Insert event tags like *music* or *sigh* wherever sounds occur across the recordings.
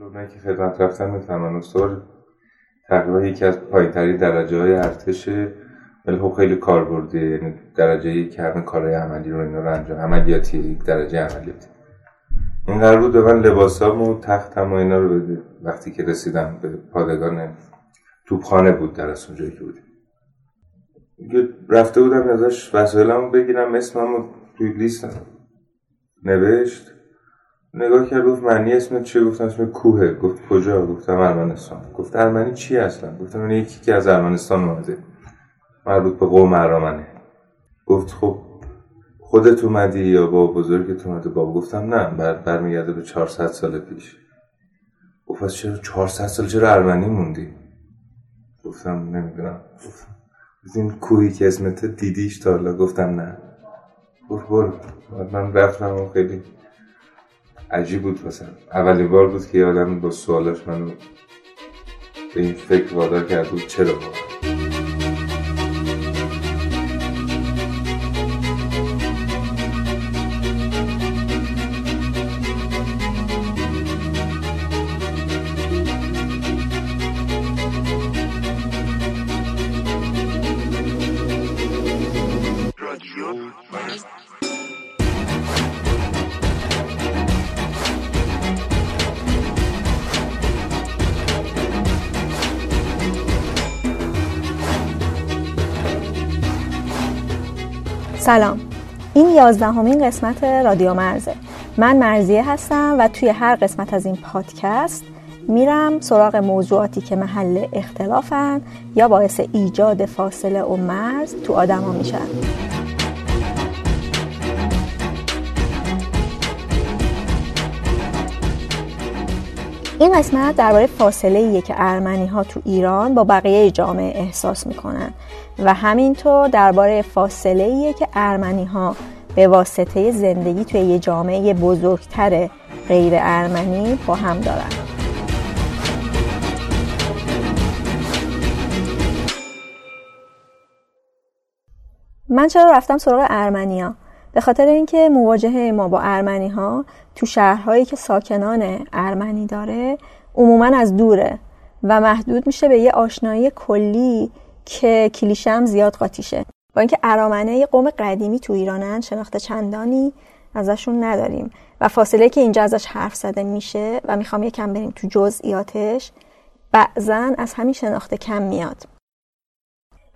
اونایی که خدمت رفتن می‌فهمن استوار تقریبا یکی از پایینتری درجه های ارتشه ولی خب خیلی کاربردی یعنی درجه که همه کارهای عملی رو اینا رو انجام عملیاتی یک درجه عملیاتی این قرار بود به من لباسام و تختم و اینا رو بده. وقتی که رسیدم به پادگان توپخانه بود در از اونجایی که بودیم. رفته بودم ازش وسایلمو بگیرم اسمم توی لیست نوشت. نگاه کرد گفت معنی اسم چیه؟ گفتم اسم کوه گفت کجا؟ گفتم ارمنستان. گفت ارمنی چی اصلا؟ گفتم این یکی که از ارمنستان اومده. مربوط به قوم ارامنه. گفت خب خودت اومدی یا با بزرگت اومده؟ بابا گفتم نه بر برمیگرده به 400 سال پیش. گفت پس چرا 400 سال چرا ارمنی موندی؟ گفتم نمی‌دونم. گفتم این کوهی که اسمت دیدیش تا حالا؟ گفتم نه. گفت برو. من رفتم و خیلی عجیب بود مثلا. اولین بار بود که آدم با سوالاش منو به این فکر وادار کرد بود چرا سلام. این یازدهمین قسمت رادیو مرزه. من مرزیه هستم و توی هر قسمت از این پادکست میرم سراغ موضوعاتی که محل اختلافن یا باعث ایجاد فاصله و مرز تو آدما میشن. این قسمت درباره فاصله ایه که ارمنی ها تو ایران با بقیه جامعه احساس می‌کنن. و همینطور درباره فاصله ایه که ارمنی ها به واسطه زندگی توی یه جامعه بزرگتر غیر ارمنی با هم دارن. من چرا رفتم سراغ ارمنیا؟ به خاطر اینکه مواجهه ما با ارمنی ها تو شهرهایی که ساکنان ارمنی داره عموما از دوره و محدود میشه به یه آشنایی کلی که کلیشم زیاد قاطیشه. با اینکه ارامنه قوم قدیمی تو ایرانن شناخته چندانی ازشون نداریم. و فاصله که اینجا ازش حرف زده میشه و می‌خوام یکم بریم تو جزئیاتش بعضا از همین شناخته کم میاد.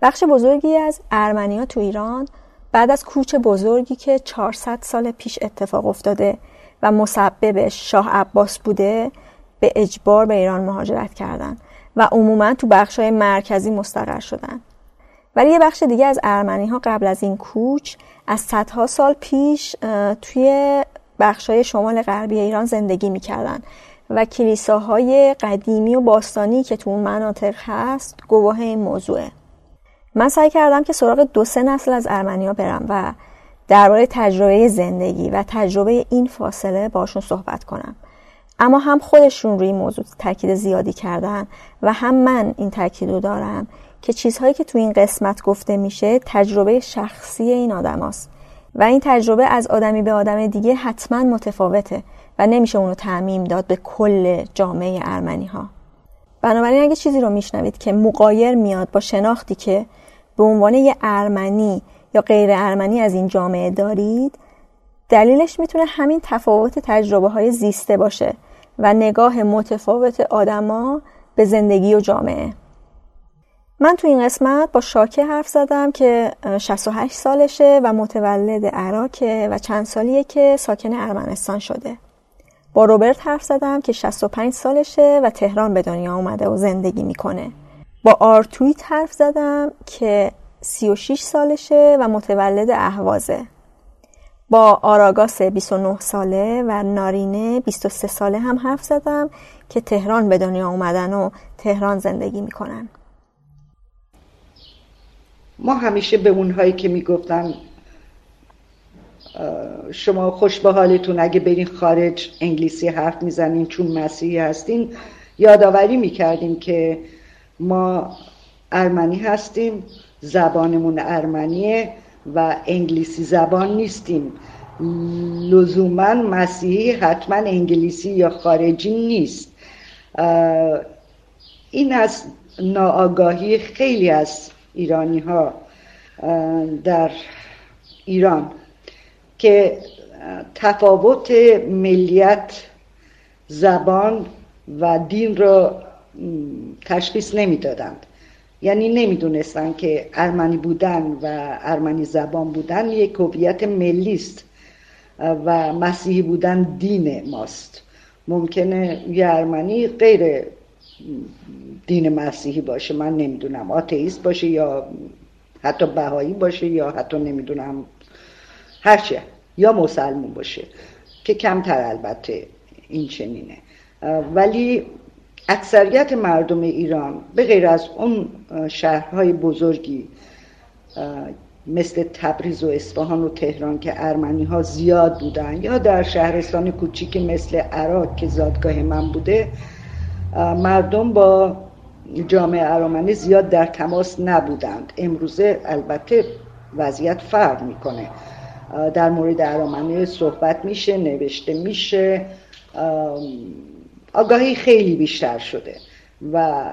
بخش بزرگی از ارمنیا تو ایران بعد از کوچ بزرگی که 400 سال پیش اتفاق افتاده و مسببش شاه عباس بوده به اجبار به ایران مهاجرت کردن. و عموما تو بخشای مرکزی مستقر شدن. ولی یه بخش دیگه از ارمنی ها قبل از این کوچ از صدها سال پیش توی بخشای شمال غربی ایران زندگی می‌کردن. و کلیساهای قدیمی و باستانی که تو اون مناطق هست گواه این موضوعه. من سعی کردم که سراغ دو سه نسل از ارمنیا برم و درباره تجربه زندگی و تجربه این فاصله باشون صحبت کنم. اما هم خودشون روی این موضوع تاکید زیادی کردن و هم من این تاکید رو دارم که چیزهایی که تو این قسمت گفته میشه تجربه شخصی این آدم هست. و این تجربه از آدمی به آدم دیگه حتما متفاوته و نمیشه اونو تعمیم داد به کل جامعه ارمنی ها بنابراین اگه چیزی رو میشنوید که مقایر میاد با شناختی که به عنوان یه ارمنی یا غیر ارمنی از این جامعه دارید دلیلش می‌تونه همین تفاوت تجربه های زیسته باشه و نگاه متفاوت آدما به زندگی و جامعه. من تو این قسمت با شاکه حرف زدم که 68 سالشه و متولد عراقه و چند سالیه که ساکن ارمنستان شده. با روبرت حرف زدم که 65 سالشه و تهران به دنیا اومده و زندگی می‌کنه. با آرتویت حرف زدم که 36 سالشه و متولد اهوازه. با آراگاس 29 ساله و نارینه 23 ساله هم حرف زدم که تهران به دنیا اومدن و تهران زندگی می‌کنن. ما همیشه به اونهایی که می‌گفتن شما خوش به حالتون اگه برین خارج انگلیسی حرف می‌زنین چون مسیحی هستین یادآوری می‌کردیم که ما ارمنی هستیم زبانمون ارمنیه و انگلیسی زبان نیستیم. لزوما مسیحی حتما انگلیسی یا خارجی نیست. این از ناآگاهی خیلی از ایرانی ها در ایران که تفاوت ملیت زبان و دین را تشخیص نمی‌دادند. یعنی نمی‌دونستن که ارمنی بودن و ارمنی زبان بودن یک هویت ملی است و مسیحی بودن دین ماست. ممکنه یه ارمنی غیر دین مسیحی باشه من نمی‌دونم آتئیست باشه یا حتی بهایی باشه یا حتی نمی‌دونم هرچه یا مسلمون باشه که کمتر البته این چنینه. ولی اکثریت مردم ایران به غیر از اون شهرهای بزرگی مثل تبریز و اصفهان و تهران که ارمنی ها زیاد بودن یا در شهرستان کوچیک مثل عراق که زادگاه من بوده مردم با جامعه ارامنی زیاد در تماس نبودند. امروزه البته وضعیت فرق می‌کنه. در مورد ارامنه صحبت میشه نوشته میشه آگاهی خیلی بیشتر شده و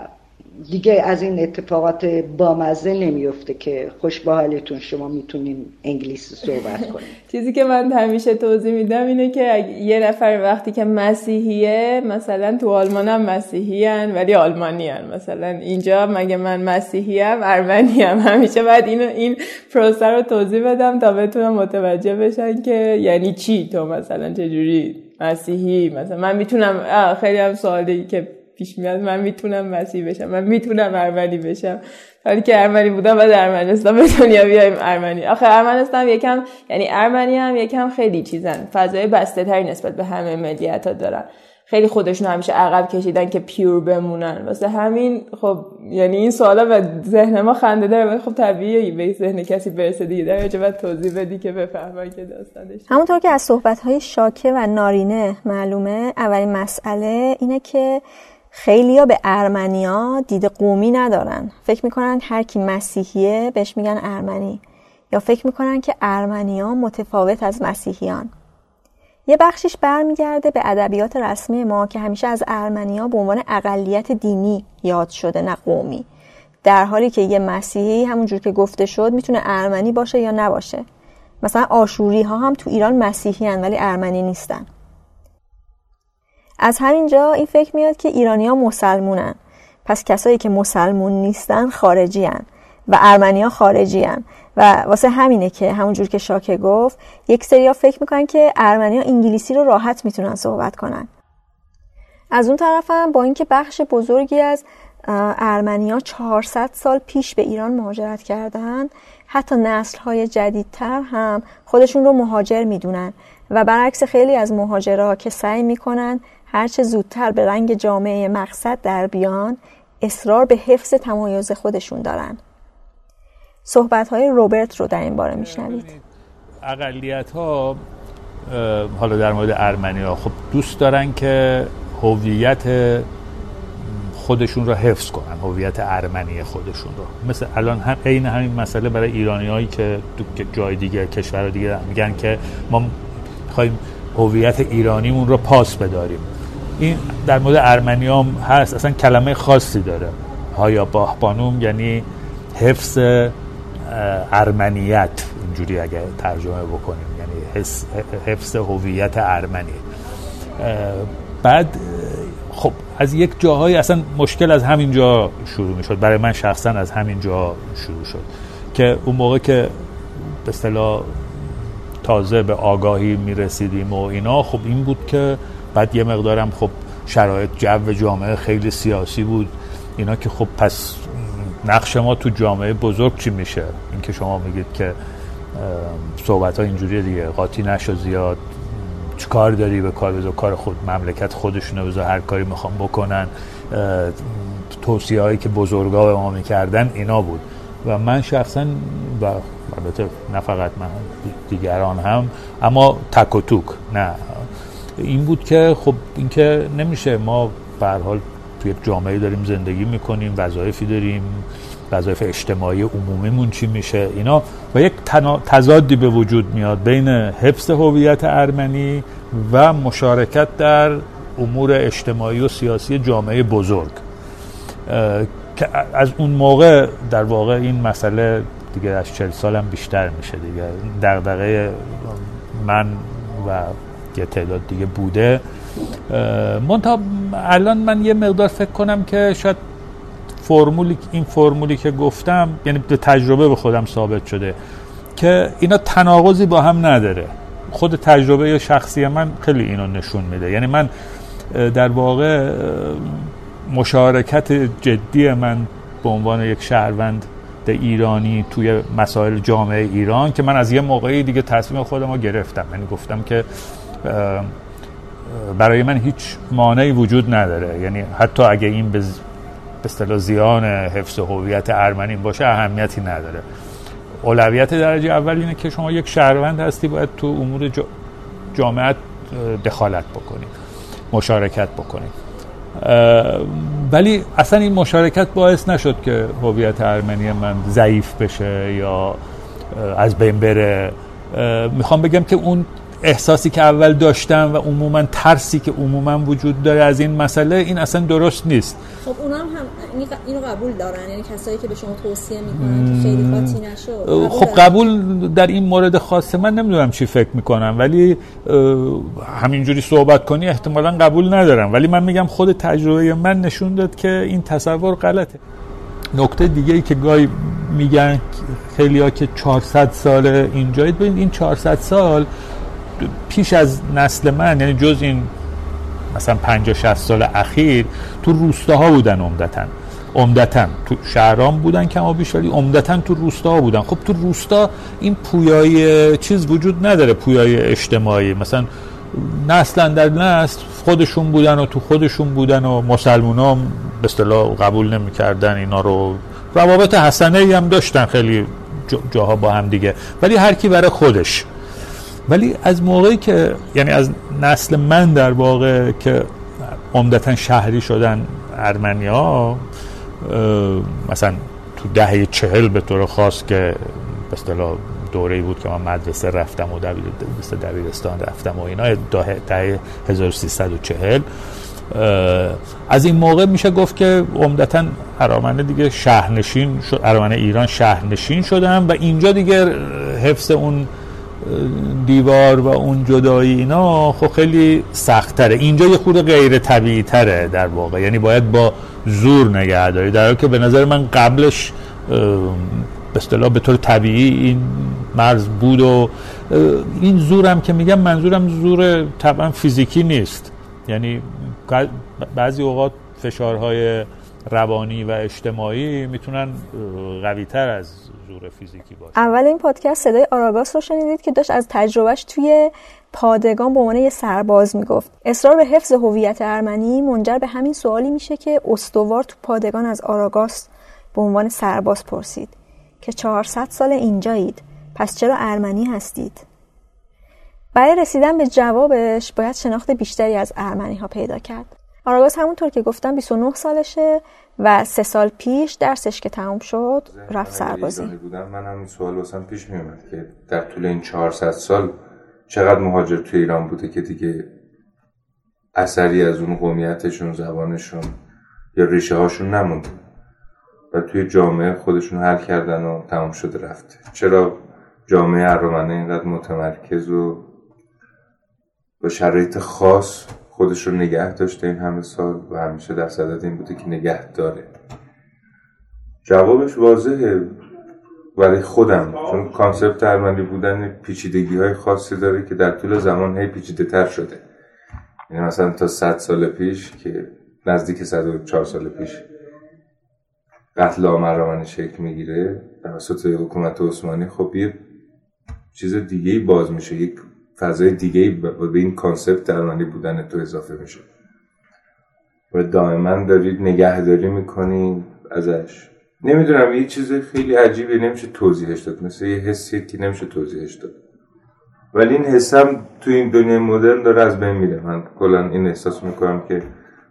دیگه از این اتفاقات بامزه نمیفته که خوش با حالتون شما می‌تونین انگلیسی صحبت *laughs* کنید چیزی که من همیشه توضیح میدم اینه که یه نفر وقتی که مسیحیه مثلا تو آلمان هم مسیحی ولی آلمانی هن. مثلا. اینجا مگه من مسیحی هم ارمنی هم *laughs* همیشه باید این, این پروسه رو توضیح بدم تا بتونم متوجه بشن که یعنی چی تو مثلا؟ چجوری مسیحی مثلا من می‌تونم خیلی هم سوالی که پیش میاد من می‌تونم مسیح بشم من می‌تونم ارمنی بشم. حالی که ارمنی بودم بعد ارمنستان به دنیا بیایم ارمنی. آخه ارمنستان یکم یعنی ارمنی هم یکم خیلی چیزن فضای بسته تری نسبت به همه ملیت ها دارن. خیلی خودشون همیشه عقب کشیدن که پیور بمونن. واسه همین خب یعنی این سوالا به ذهن ما خنده داره خب طبیعیه به ذهن کسی برسه دیگه. در بعد توضیح بدی که بفهمن که داستانش همونطور که از صحبت های شاکه و نارینه معلومه اولین مسئله اینه که خیلیا به ارمنیا دید قومی ندارن. فکر می‌کنن هر کی مسیحیه بهش میگن ارمنی. یا فکر می‌کنن که ارمنیا متفاوت از مسیحیان. یه بخشش برمیگرده به ادبیات رسمی ما که همیشه از ارمنیا به عنوان اقلیت دینی یاد شده نه قومی. در حالی که یه مسیحی همونجور که گفته شد می‌تونه ارمنی باشه یا نباشه. مثلا آشوری ها هم تو ایران مسیحی هن ولی ارمنی نیستن. از همینجا این فکر میاد که ایرانی ها مسلمونن. پس کسایی که مسلمون نیستن خارجی هن و ارمنی ها خارجی هن. و واسه همینه که همونجور که شاکه گفت یک سری ها فکر می‌کنن که ارمنی انگلیسی رو راحت می‌تونن صحبت کنن. از اون طرف هم با اینکه بخش بزرگی از ارمنیا 400 سال پیش به ایران مهاجرت کردن حتی نسل های جدیدتر هم خودشون رو مهاجر می‌دونن و برعکس خیلی از مهاجرها که سعی می‌کنن هرچه زودتر به رنگ جامعه مقصد در بیان اصرار به حفظ تمایز خودشون دارن. صحبت های روبرت رو در این باره میشنوید. اقلیت ها حالا در مورد ارمنی ها خب دوست دارن که هویت خودشون رو حفظ کنن هویت ارمنی خودشون رو. مثل الان هم عین همین مسئله برای ایرانی هایی که جای دیگه کشور دیگه میگن که ما می‌خوایم هویت ایرانیمون رو پاس بداریم. این در مورد ارمنی هم هست. اصلا کلمه خاصی داره. هایا بانوم یعنی حفظ ارمنیت اینجوری اگه ترجمه بکنیم یعنی حفظ هویت ارمنی. بعد خب از یک جاهای اصلا مشکل از همین جا شروع می شد برای من شخصا از همین جا شروع شد که اون موقع که به اصطلاح تازه به آگاهی می رسیدیم و اینا خب این بود که بعد یه مقدارم خب شرایط جو جامعه خیلی سیاسی بود. اینا که خب پس نقش ما تو جامعه بزرگ چی میشه؟ اینکه شما میگید که صحبت ها اینجوری دیگه قاطی نشو زیاد کار داری؟ به کار بذار کار خود مملکت خودشونه بذار هر کاری می‌خوام بکنن. توصیه هایی که بزرگا به ما می‌کردن اینا بود. و من شخصا و البته نه فقط من دیگران هم اما تک و توک نه. این بود که خب اینکه نمیشه ما به حال توی یک جامعه داریم زندگی می‌کنیم وظایفی داریم وظایف اجتماعی عمومیمون چی میشه؟ اینا و یک تضادی به وجود میاد بین حفظ هویت ارمنی و مشارکت در امور اجتماعی و سیاسی جامعه بزرگ. که از اون موقع در واقع این مسئله دیگه از چل سالم بیشتر میشه دیگه. دغدغه من و یه تعداد دیگه بوده. منتها الان من یه مقدار فکر کنم که شاید فرمولی این فرمولی که گفتم یعنی به تجربه به خودم ثابت شده که اینا تناقضی با هم نداره. خود تجربه شخصی من خیلی اینو نشون میده. یعنی من در واقع مشارکت جدی من به عنوان یک شهروند ایرانی توی مسائل جامعه ایران که من از یه موقعی دیگه تصمیم خودم رو گرفتم. یعنی گفتم که برای من هیچ مانعی وجود نداره. یعنی حتی اگه این به اصطلاح زیان حفظ هویت ارمنی باشه اهمیتی نداره. اولویت درجه اول اینه که شما یک شهروند هستی باید تو امور جامعه دخالت بکنید مشارکت بکنید ولی اصلا این مشارکت باعث نشد که هویت ارمنی من ضعیف بشه یا از بین بره. می‌خوام بگم که اون احساسی که اول داشتم و عموما ترسی که عموما وجود داره از این مسئله این اصلا درست نیست. خب اونا هم, اینو قبول دارن. یعنی کسایی که به شما توصیه می‌کنن خیلی خاطی نشد خب قبول در این مورد خاصه من نمی‌دونم چی فکر می‌کنم ولی همینجوری صحبت کنی احتمالا قبول ندارم. ولی من میگم خود تجربه من نشون داد که این تصور غلطه. نکته دیگه ای که گاهی میگن خیلی ها که 400 سال اینجایید ببینید این 400 سال پیش از نسل من یعنی جز این مثلا 50 60 سال اخیر تو روستاها بودن عمدتا. عمدتا تو شهرام بودن کما بیش ولی عمدتا تو روستاها بودن. خب تو روستا این پویای چیز وجود نداره پویای اجتماعی. مثلا نسل در نسل خودشون بودن و تو خودشون بودن و مسلمان ها به اصطلاح قبول نمی‌کردن اینا رو. روابط حسنه هم داشتن خیلی جاها با هم دیگه. ولی هر کی برای خودش ولی از موقعی که یعنی از نسل من در واقع که عمدتا شهری شدن ارمنیا مثلا تو دهه چهل به طور خاص که به اصطلاح دوره بود که من مدرسه رفتم و دبیرستان رفتم و اینا دهه 1340 از این موقع میشه گفت که عمدتا ارامنه دیگه شهرنشین شد ارامنه ایران شهرنشین شدن و اینجا دیگه حفظ اون دیوار و اون جدایی اینا خب خیلی سختره اینجا یه خود غیر طبیعی تره در واقع. یعنی باید با زور نگه داری در حالی که به نظر من قبلش به اصطلاح به طور طبیعی این مرز بود و این زورم که میگم منظورم زور طبعا فیزیکی نیست. یعنی بعضی اوقات فشارهای روانی و اجتماعی می‌تونن قوی تر از زور فیزیکی باشه. اول این پادکست صدای آراگاس رو شنیدید که داشت از تجربهش توی پادگان به عنوان یه سرباز می‌گفت. اصرار به حفظ هویت ارمنی منجر به همین سوالی میشه که استوار تو پادگان از آراگاس به عنوان سرباز پرسید که 400 سال اینجایید پس چرا ارمنی هستید؟ برای رسیدن به جوابش باید شناخت بیشتری از ارمنی ها پیدا کرد. آراگاس همونطور که گفتم 29 سالشه و سه سال پیش درسش که تموم شد رفت سربازی. بودم من همین سوال واسم پیش میومد که در طول این 400 سال چقدر مهاجر تو ایران بوده که دیگه اثری از اون قومیتشون زبانشون یا ریشه هاشون نمونده. و توی جامعه خودشون حل کردن و تمام شده رفته. چرا جامعه ارمنه اینقدر متمرکز و با شرایط خاص خودش رو نگه داشته این همه سال و همیشه در صدد این بوده که نگه داره. جوابش واضحه برای خودم چون کانسپت ارمنی بودن پیچیدگی های خاصی داره که در طول زمان هی پیچیده تر شده. یعنی مثلا تا 100 سال پیش که نزدیک 104 سال پیش قتل عام شکل می‌گیره توسط حکومت عثمانی خب یه چیز دیگه باز میشه یک فضای دیگه به این کانسپت درمانی بودن تو اضافه میشه و دائما دارید نگهداری می‌کنید ازش. نمی‌دونم یه چیز خیلی عجیبی نمیشه توضیحش داد. مثل یه حسی که نمیشه توضیحش داد. ولی این حسم تو این دنیای مدرن داره از بین میره. من کلا این احساس می‌کنم که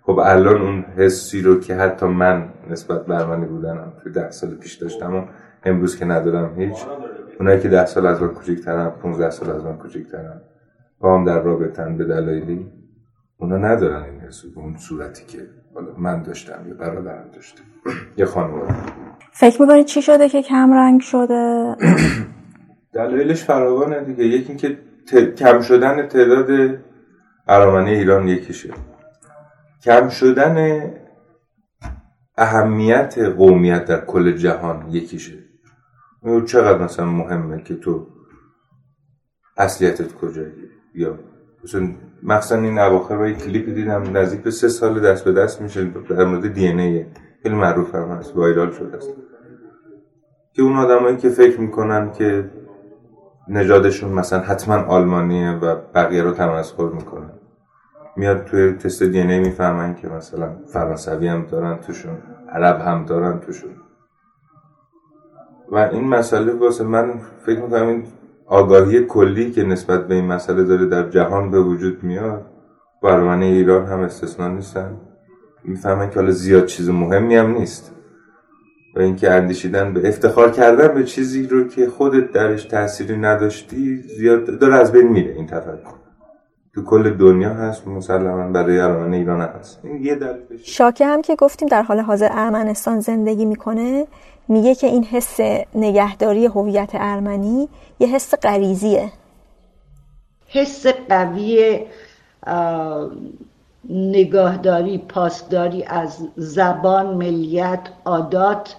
خب الان اون حسی رو که حتی من نسبت به ارمنی بودنم توی ده سال پیش داشتم و امروز که ندارم هیچ اونایی که ده سال از من کوچکترن 15 سال از من کوچکترن با هم در رابطن به دلایلی اونا ندارن این حسو اون صورتی که من داشتم یا برادرم داشته. *clears throat* یه خانواده فکر می‌کنید چی شده که کم رنگ شده؟ *clears throat* دلایلش فراوانه دیگه. یکی اینکه کم شدن تعداد ارامنه ایران یکیشه. کم شدن اهمیت قومیت در کل جهان یکیشه. چقدر مثلا مهمه که تو اصلیتت کجایی؟ یا مثلا مخصوصا این اواخر با کلیپ دیدم نزدیک به سه سال دست به دست میشه در مورد دی ان خیلی معروف هم هست وایرال شده است. که اون آدمایی که فکر می‌کنن که نژادشون مثلا حتما آلمانیه و بقیه رو تمسخر می‌کنن. میاد توی تست دی ان می‌فهمن که مثلا فرانسوی هم دارن توشون عرب هم دارن توشون. و این مسئله واسه من فکر می‌کنم این آگاهی کلی که نسبت به این مسئله داره در جهان به وجود میاد برمن ایران هم استثنا نیستن. می‌فهمن که حالا زیاد چیز مهمی هم نیست. و اینکه اندیشیدن به افتخار کردن به چیزی رو که خودت درش تأثیری نداشتی زیاد داره از بین میره این تفکر. تو کل دنیا هست مسلما برای ارمن ایران هست. این یه شاکه هم که گفتیم در حال حاضر ارمنستان زندگی می‌کنه میگه که این حس نگهداری هویت ارمنی یه حس غریزیه. حس قوی نگاهداری پاسداری از زبان ملیت عادات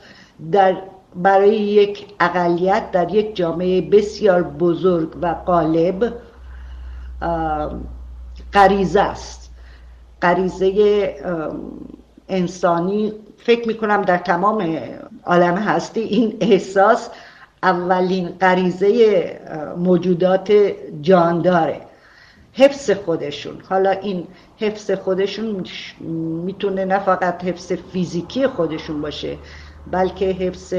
در برای یک اقلیت در یک جامعه بسیار بزرگ و قالب غریزه است. غریزه انسانی فکر می‌کنم در تمام عالم هستی. این احساس اولین غریزه موجودات جانداره. حفظ خودشون. حالا این حفظ خودشون می‌تونه نه فقط حفظ فیزیکی خودشون باشه بلکه حفظ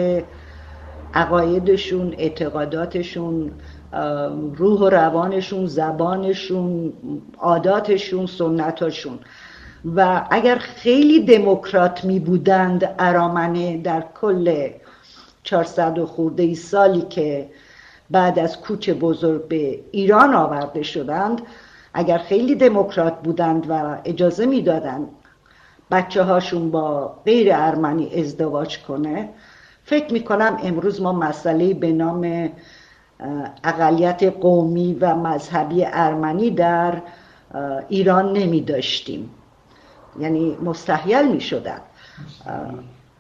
عقایدشون اعتقاداتشون روح و روانشون زبانشون عاداتشون سنتاشون. و اگر خیلی دموکرات می بودند ارامنه در کل 400 خورده ای سالی که بعد از کوچ بزرگ به ایران آورده شدند اگر خیلی دموکرات بودند و اجازه می‌دادند بچه هاشون با غیر ارمنی ازدواج کنه فکر می‌کنم امروز ما مسئله به نام اقلیت قومی و مذهبی ارمنی در ایران نمی داشتیم یعنی مستحیل می شدن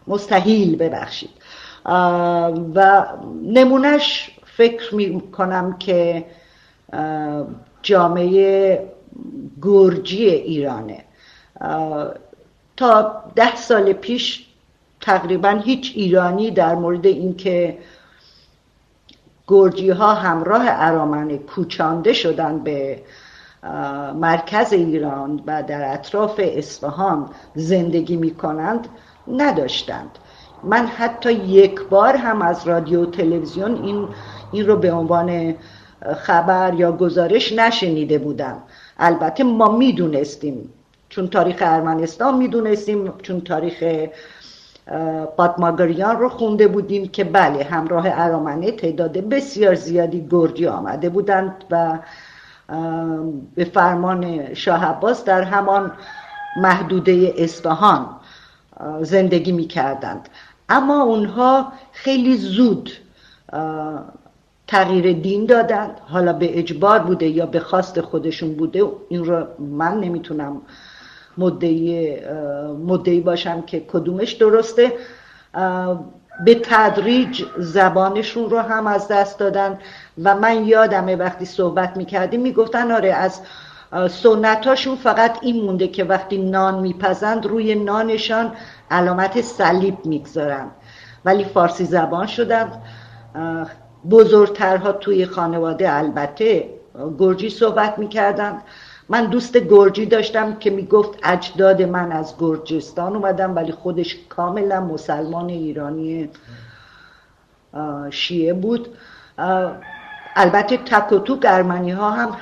مستحیل ببخشید. و نمونش فکر می کنم که جامعه گرجی ایرانه. تا ده سال پیش تقریبا هیچ ایرانی در مورد اینکه گرجی ها همراه ارامنه کوچانده شدن به مرکز ایران و در اطراف اصفهان زندگی می کنند نداشتند. من حتی یک بار هم از رادیو تلویزیون این, این رو به عنوان خبر یا گزارش نشنیده بودم. البته ما می‌دونستیم. چون تاریخ ارمنستان می‌دونستیم چون تاریخ پاتماگریان رو خونده بودیم که بله همراه ارامنه تعداد بسیار زیادی گرجی آمده بودند و به فرمان شاه عباس در همان محدوده اصفهان زندگی می کردند اما اونها خیلی زود تغییر دین دادند. حالا به اجبار بوده یا به خواست خودشون بوده این رو من نمی‌تونم مدعی, مدعی باشم که کدومش درسته. به تدریج زبانشون رو هم از دست دادن. و من یادمه وقتی صحبت می‌کردیم می‌گفتن آره از سنتاشون فقط این مونده که وقتی نان میپزند روی نانشان علامت صلیب می‌گذارن ولی فارسی زبان شدن. بزرگترها توی خانواده البته گرجی صحبت می‌کردن. من دوست گرجی داشتم که می‌گفت اجداد من از گرجستان اومدم ولی خودش کاملا مسلمان ایرانی شیعه بود. البته تک و توک ارمنی ها هم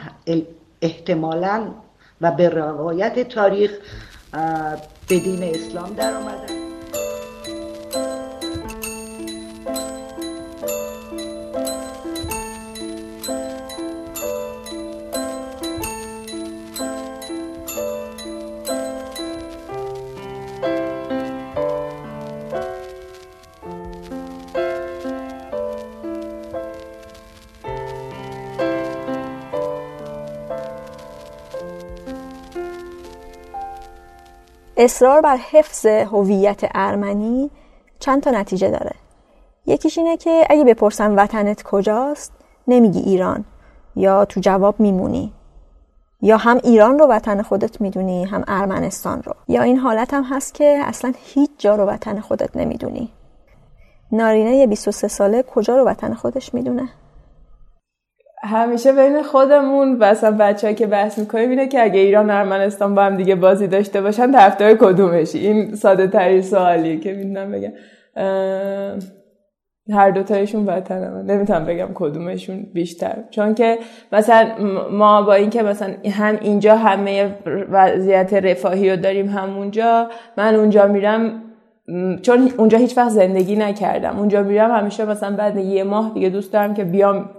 احتمالا و به روایت تاریخ به دین اسلام در آمدن اصرار بر حفظ هویت ارمنی چند تا نتیجه داره. یکیش اینه که اگه بپرسن وطنت کجاست نمیگی ایران یا تو جواب میمونی. یا هم ایران رو وطن خودت می‌دونی هم ارمنستان رو. یا این حالت هم هست که اصلا هیچ جا رو وطن خودت نمی‌دونی. نارینه 23 ساله کجا رو وطن خودش می‌دونه؟ همیشه بین خودمون و اصلا بچه که بحث می‌کنیم اینه که اگه ایران ارمنستان با هم دیگه بازی داشته باشن طرفدار کدومشی؟ این ساده ترین سوالیه که می‌دونم بگم. هر دوتایشون وطن من نمی‌تونم بگم کدومشون بیشتر. چون که مثلا ما با اینکه مثلا هم اینجا همه وضعیت رفاهی رو داریم همونجا من اونجا میرم چون اونجا هیچ وقت زندگی نکردم. اونجا میرم همیشه مثلا بعد یه ماه دیگه دوست دارم که بیام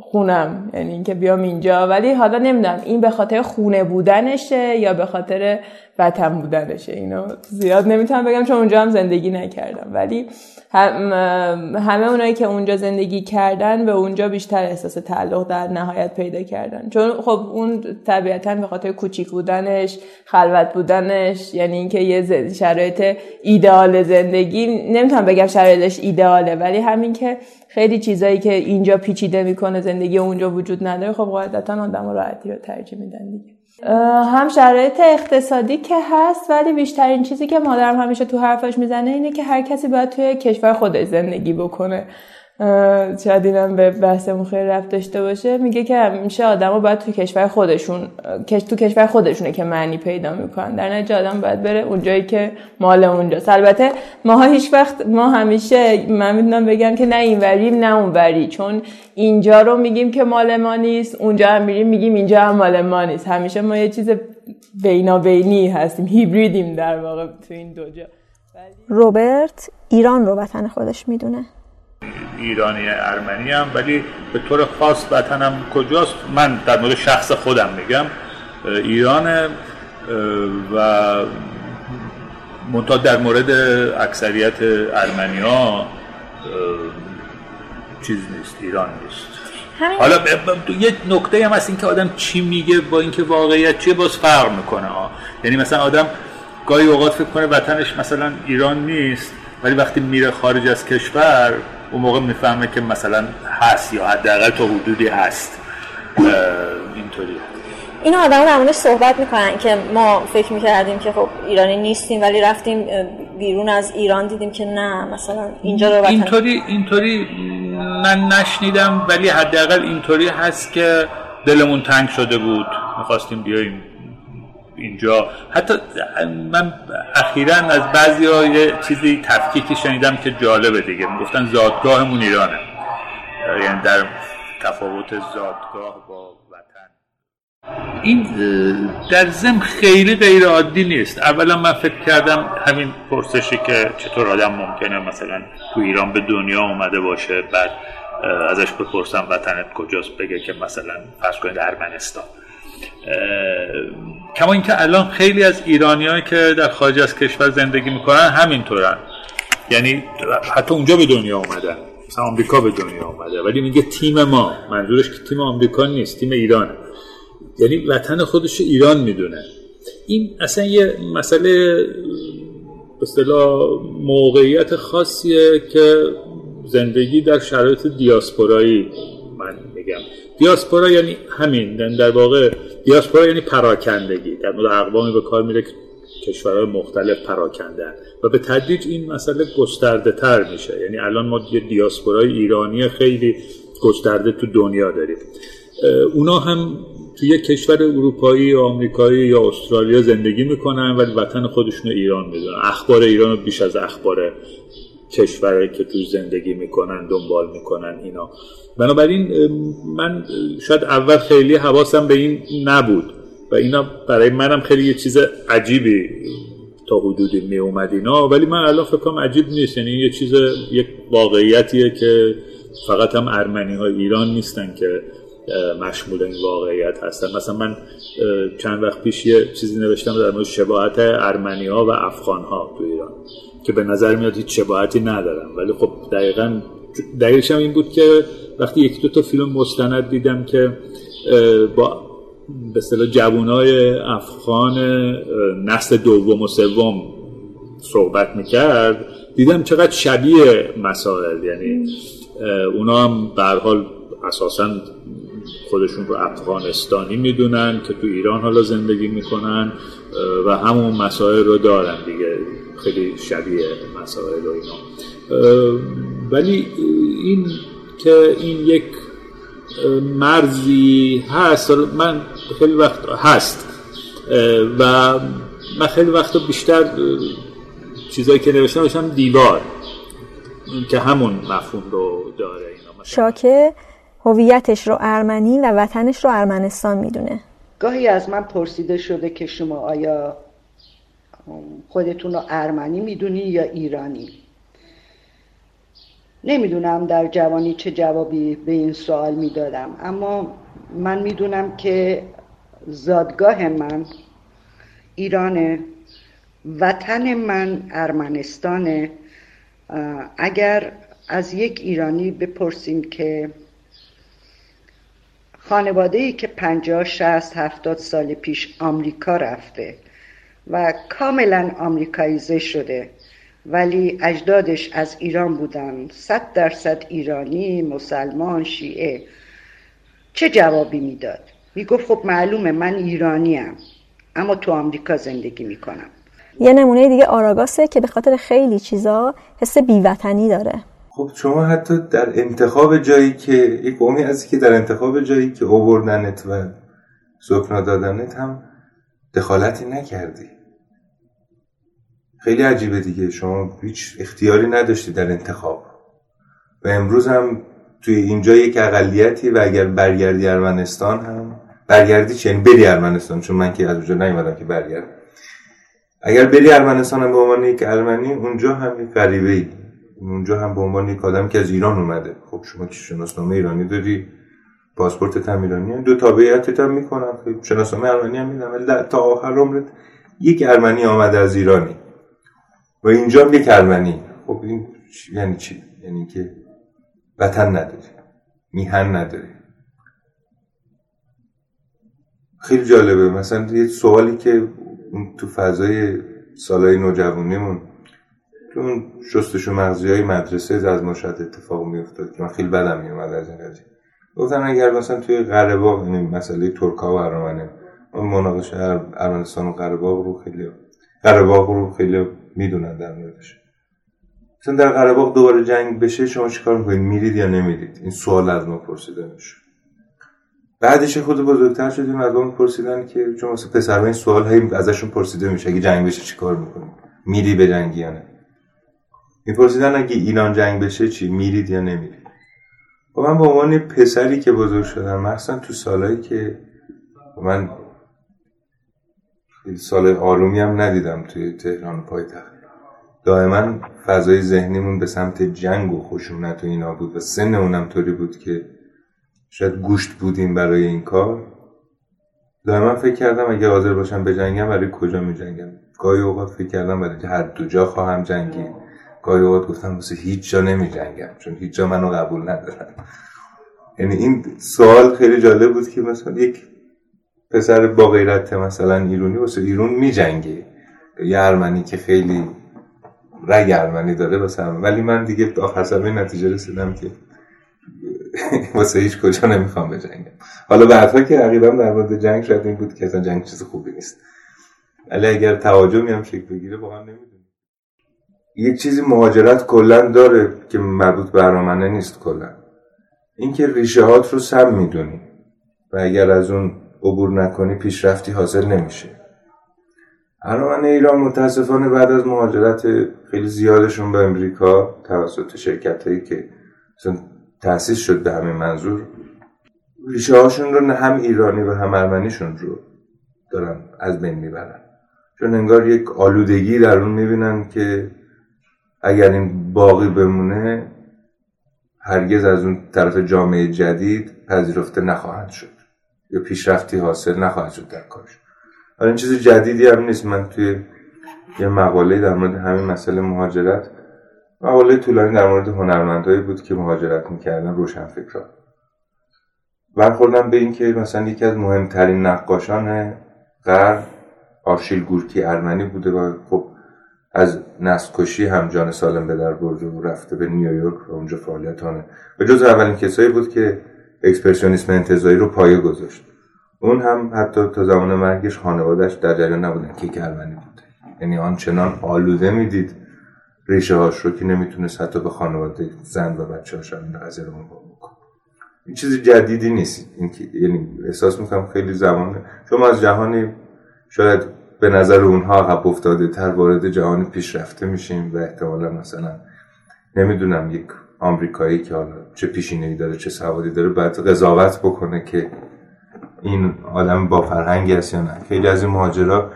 خونم یعنی اینکه بیام اینجا. ولی حالا نمی‌دونم این به خاطر خونه بودنشه یا به خاطر وطن بودنشه اینو زیاد نمی‌تونم بگم چون اونجا هم زندگی نکردم. ولی همه اونایی که اونجا زندگی کردن به اونجا بیشتر احساس تعلق در نهایت پیدا کردن. چون خب اون طبیعتا به خاطر کوچیک بودنش خلوت بودنش یعنی اینکه یه شرایط ایدئال زندگی نمی‌تونم بگم شرایطش ایدئاله ولی همین که خیلی چیزایی که اینجا پیچیده می‌کنه زندگی اونجا وجود نداره خب قاعدتا آدم راحتی رو ترجیح میدن دیگه. هم شرایط اقتصادی که هست ولی بیشترین چیزی که مادرم همیشه تو حرفش می‌زنه اینه که هر کسی باید توی کشور خودش زندگی بکنه. شاید اینم به بحثمون خیلی رفت داشته باشه. میگه که همیشه آدما باید تو کشور خودشون تو کشور خودشونه که معنی پیدا می‌کنن. در نتیجه آدم باید بره اونجایی که مال اونجاست. البته ماها هیچ وقت ما همیشه من می‌دونم بگم که نه اینوریم نه اونوری چون اینجا رو میگیم که مال ما نیست اونجا هم میریم میگیم اینجا هم مال ما نیست. همیشه ما یه چیز بینابینی هستیم هیبریدیم در واقع تو این دو جا. روبرت ایران رو وطن خودش می‌دونه. ایرانی ارمنی هم ولی به طور خاص وطنم کجاست؟ من در مورد شخص خودم میگم. ایران و منتها در مورد اکثریت ارمنیا چیز نیست ایران نیست. حالا یه نکته هم هست این که آدم چی میگه با اینکه واقعیت چیه باز فرق می‌کنه. ها یعنی مثلا آدم گاهی اوقات فکر کنه وطنش مثلا ایران نیست ولی وقتی میره خارج از کشور اون موقع می‌فهمه که مثلا هست یا حداقل تا حدودی هست. اینطوری این آدم در صحبت می‌کنن که ما فکر می‌کردیم که خب ایرانی نیستیم ولی رفتیم بیرون از ایران دیدیم که نه مثلا اینجا رو اینطوری اینطوری من نشنیدم ولی حداقل اینطوری هست که دلمون تنگ شده بود. می‌خواستیم بیاییم. اینجا. حتی من اخیرا از بعضی ها یه چیزی تفکیکی شنیدم که جالبه دیگه. گفتن زادگاهمون ایرانه. یعنی در تفاوت زادگاه با وطن. این در زم خیلی غیر عادی نیست. اولا من فکر کردم همین پرسشی که چطور آدم ممکنه مثلا تو ایران به دنیا اومده باشه بعد ازش بپرسم وطنت کجاست بگه که مثلا فرض کنید ارمنستان. کما اینکه الان خیلی از ایرانیایی که در خارج از کشور زندگی می‌کنن همینطورن. یعنی حتی اونجا به دنیا اومدن مثلا آمریکا به دنیا اومده ولی میگه تیم ما منظورش که تیم آمریکا نیست تیم ایران. یعنی وطن خودش ایران می‌دونه. این اصلا یه مسئله به موقعیت خاصیه که زندگی در شرایط دیاسپورایی من دیاسپورا یعنی همین در واقع دیاسپورا یعنی پراکندگی. در مورد اقوامی به کار میره کشورهای مختلف پراکندن و به تدریج این مسئله گسترده تر میشه. یعنی الان ما یه دیاسپورای ایرانی خیلی گسترده تو دنیا داریم. اونا هم توی یک کشور اروپایی یا آمریکایی یا استرالیا زندگی می‌کنن ولی وطن خودشون ایران می‌دونن. اخبار ایران رو بیش از اخبار کشوری که تو زندگی می‌کنن دنبال می‌کنن اینا. بنابراین من شاید اول خیلی حواسم به این نبود و اینا برای منم خیلی یه چیز عجیبی تا حدودی می اومد اینا. ولی من الان فکر کنم عجیب نیست. یعنی یه چیز یک واقعیتیه که فقط هم ارمنی های ایران نیستن که مشمول این واقعیت هستن. مثلا من چند وقت پیش یه چیزی نوشتم در مورد شباهت ارمنی ها و افغان ها تو ایران که به نظر میاد هیچ شباهتی ندارم ولی خب دقیقا دقیقش هم این بود که وقتی یکی دو تا فیلم مستند دیدم که با به اصطلاح جوانای افغان نسل دوم و سوم صحبت می‌کرد دیدم چقدر شبیه مسائل. یعنی اونا هم به حال اساسا خودشون رو افغانستانی می‌دونن که تو ایران حالا زندگی می‌کنن و همون مسائل رو دارن دیگه. خیلی شبیه مسائل و اینا. ولی این که این یک مرزی هست من خیلی وقت هست و من خیلی وقت بیشتر چیزایی که نوشتم نوشتم دیوار که همون مفهوم رو داره اینا. شاکه هویتش رو ارمنی و وطنش رو ارمنستان می‌دونه. گاهی از من پرسیده شده که شما آیا خودتون رو ارمنی می‌دونی یا ایرانی؟ نمی‌دونم در جوانی چه جوابی به این سوال می‌دادم. اما من می‌دونم که زادگاه من ایرانه وطن من ارمنستانه اگر از یک ایرانی بپرسیم که خانواده ای که پنجاه شست هفتاد سال پیش آمریکا رفته و کاملا آمریکاییزه شده ولی اجدادش از ایران بودن. صد درصد ایرانی مسلمان شیعه. چه جوابی می‌داد؟ می‌گفت خب معلومه من ایرانیم اما تو آمریکا زندگی می‌کنم. یه نمونه دیگه آراگاسه که به خاطر خیلی چیزا حس بیوطنی داره. خب شما حتی در انتخاب جایی که یک قومی هستی که در انتخاب جایی که اووردنت و سکنا دادنت هم دخالتی نکردی. خیلی عجیبه دیگه. شما هیچ اختیاری نداشتی در انتخاب. و امروز هم توی اینجا یک اقلیتی و اگر برگردی ارمنستان هم برگردی چه؟ یعنی بری ارمنستان چون من که از اونجا نیومدم که برگردم. اگر بری ارمنستان به عنوان یک ارمنی اونجا هم یک غریبه ای اونجا هم به عنوان یک آدم که از ایران اومده. خب شما که شناسنامه ایرانی داری پاسپورت هم ایرانی دو تابعیتت هم می‌کنن. خب شناسنامه ارمنی هم میدم تا آخر عمرت یک ارمنی آمده از ایرانی. و اینجا یک ارمنی خب این یعنی چی؟ یعنی که وطن نداری. میهن نداری. خیلی جالبه. مثلا یه سوالی که تو فضای سالهای نوجوانیمون تو اون شستشو مغزی های مدرسه از مشاهد اتفاق میافتاد که من خیلی بدم میومد از این قضیه. گفتن اگر مثلا توی قره یعنی مسئله ترکا و ارمنه اون مناقشه ارمنستان و قره رو خیلی قره رو خیلی می‌دونن در موردش. مثلا در قره دوباره جنگ بشه شما چیکار می‌کنید؟ میرید یا نمیرید؟ این سوال از ما پرسیده میشه بعدش خود بزرگتر شدیم از ما پرسیدن که چون واسه پسرها این سوال هایی ازشون پرسیده میشه اگه جنگ بشه چیکار می‌کنی؟ میری به جنگ یا نه؟ میپرسیدن اگه ایران جنگ بشه چی میرید یا نمیرید؟ خب من به عنوان پسری که بزرگ شدم مثلا تو سالهایی که من سال آرومی هم ندیدم توی تهران پایتخت. دائما فضای ذهنیمون به سمت جنگ و خشونت و اینا بود و سن اونم طوری بود که شاید گوشت بودیم برای این کار. دائما فکر کردم اگه حاضر باشم به برای کجا می جنگم گاهی اوقات فکر کردم برای هر دو جا خواهم جنگی گاهی اوقات گفتم واسه هیچ جا نمی جنگم چون هیچ جا منو قبول ندارن. یعنی این سوال خیلی جالب بود که مثلا یک پسر با غیرت مثلا ایرونی واسه ایرون می جنگه یه ارمنی که خیلی رگ ارمنی داره واسه ولی من دیگه آخر سر نتیجه رسیدم که *laughs* واسه هیچ کجا نمی‌خوام بجنگم. حالا بعدها که عقیدم در مورد جنگ شاید این بود که اصلا جنگ چیز خوبی نیست. ولی اگر توجه میام شکل بگیره واقعا نمی‌دونم. یک چیزی مهاجرت کلا داره که مربوط به ارامنه نیست کلا. اینکه ریشه هات رو سم می‌دونی و اگر از اون عبور نکنی پیشرفتی حاصل نمیشه. ارامنه ایران متاسفانه بعد از مهاجرت خیلی زیادشون به امریکا توسط شرکت هایی که تأسیس شد به همین منظور ریشه هاشون رو هم ایرانی و هم ارمنیشون رو دارن از بین می‌برن. چون انگار یک آلودگی در اون می‌بینن که اگر این باقی بمونه هرگز از اون طرف جامعه جدید پذیرفته نخواهند شد. یا پیشرفتی حاصل نخواهد شد در کارش. حالا این چیز جدیدی هم نیست. من توی یه مقاله در مورد همین مسئله مهاجرت مقاله طولانی در مورد هنرمندهایی بود که مهاجرت می‌کردن روشن فکرها برخوردم به این که مثلا یکی از مهمترین نقاشان غرب آرشیل گورکی ارمنی بوده و خب از نسل کشی هم جان سالم به در برده و رفته به نیویورک و اونجا فعالیت به جز اولین کسایی بود که اکسپرسیونیسم انتظایی رو پایه گذاشت. اون هم حتی تا زمان مرگش خانوادهش در جریان نبودن که ارمنی بود. یعنی آنچنان آلوده می‌دید ریشه هاش رو که نمی‌تونست حتی به خانواده زن و بچه هاش هم نظر رو بکنه این چیز جدیدی نیست. این که یعنی احساس می‌کنم خیلی زمان شما از جهانی شاید به نظر اونها عقب افتاده تر وارد جهان پیشرفته میشیم و احتمالا مثلا نمی‌دونم یک آمریکایی که حالا چه پیشینه‌ای داره چه سوادی داره باید قضاوت بکنه که این آدم با فرهنگی است یا نه. خیلی از این مهاجرا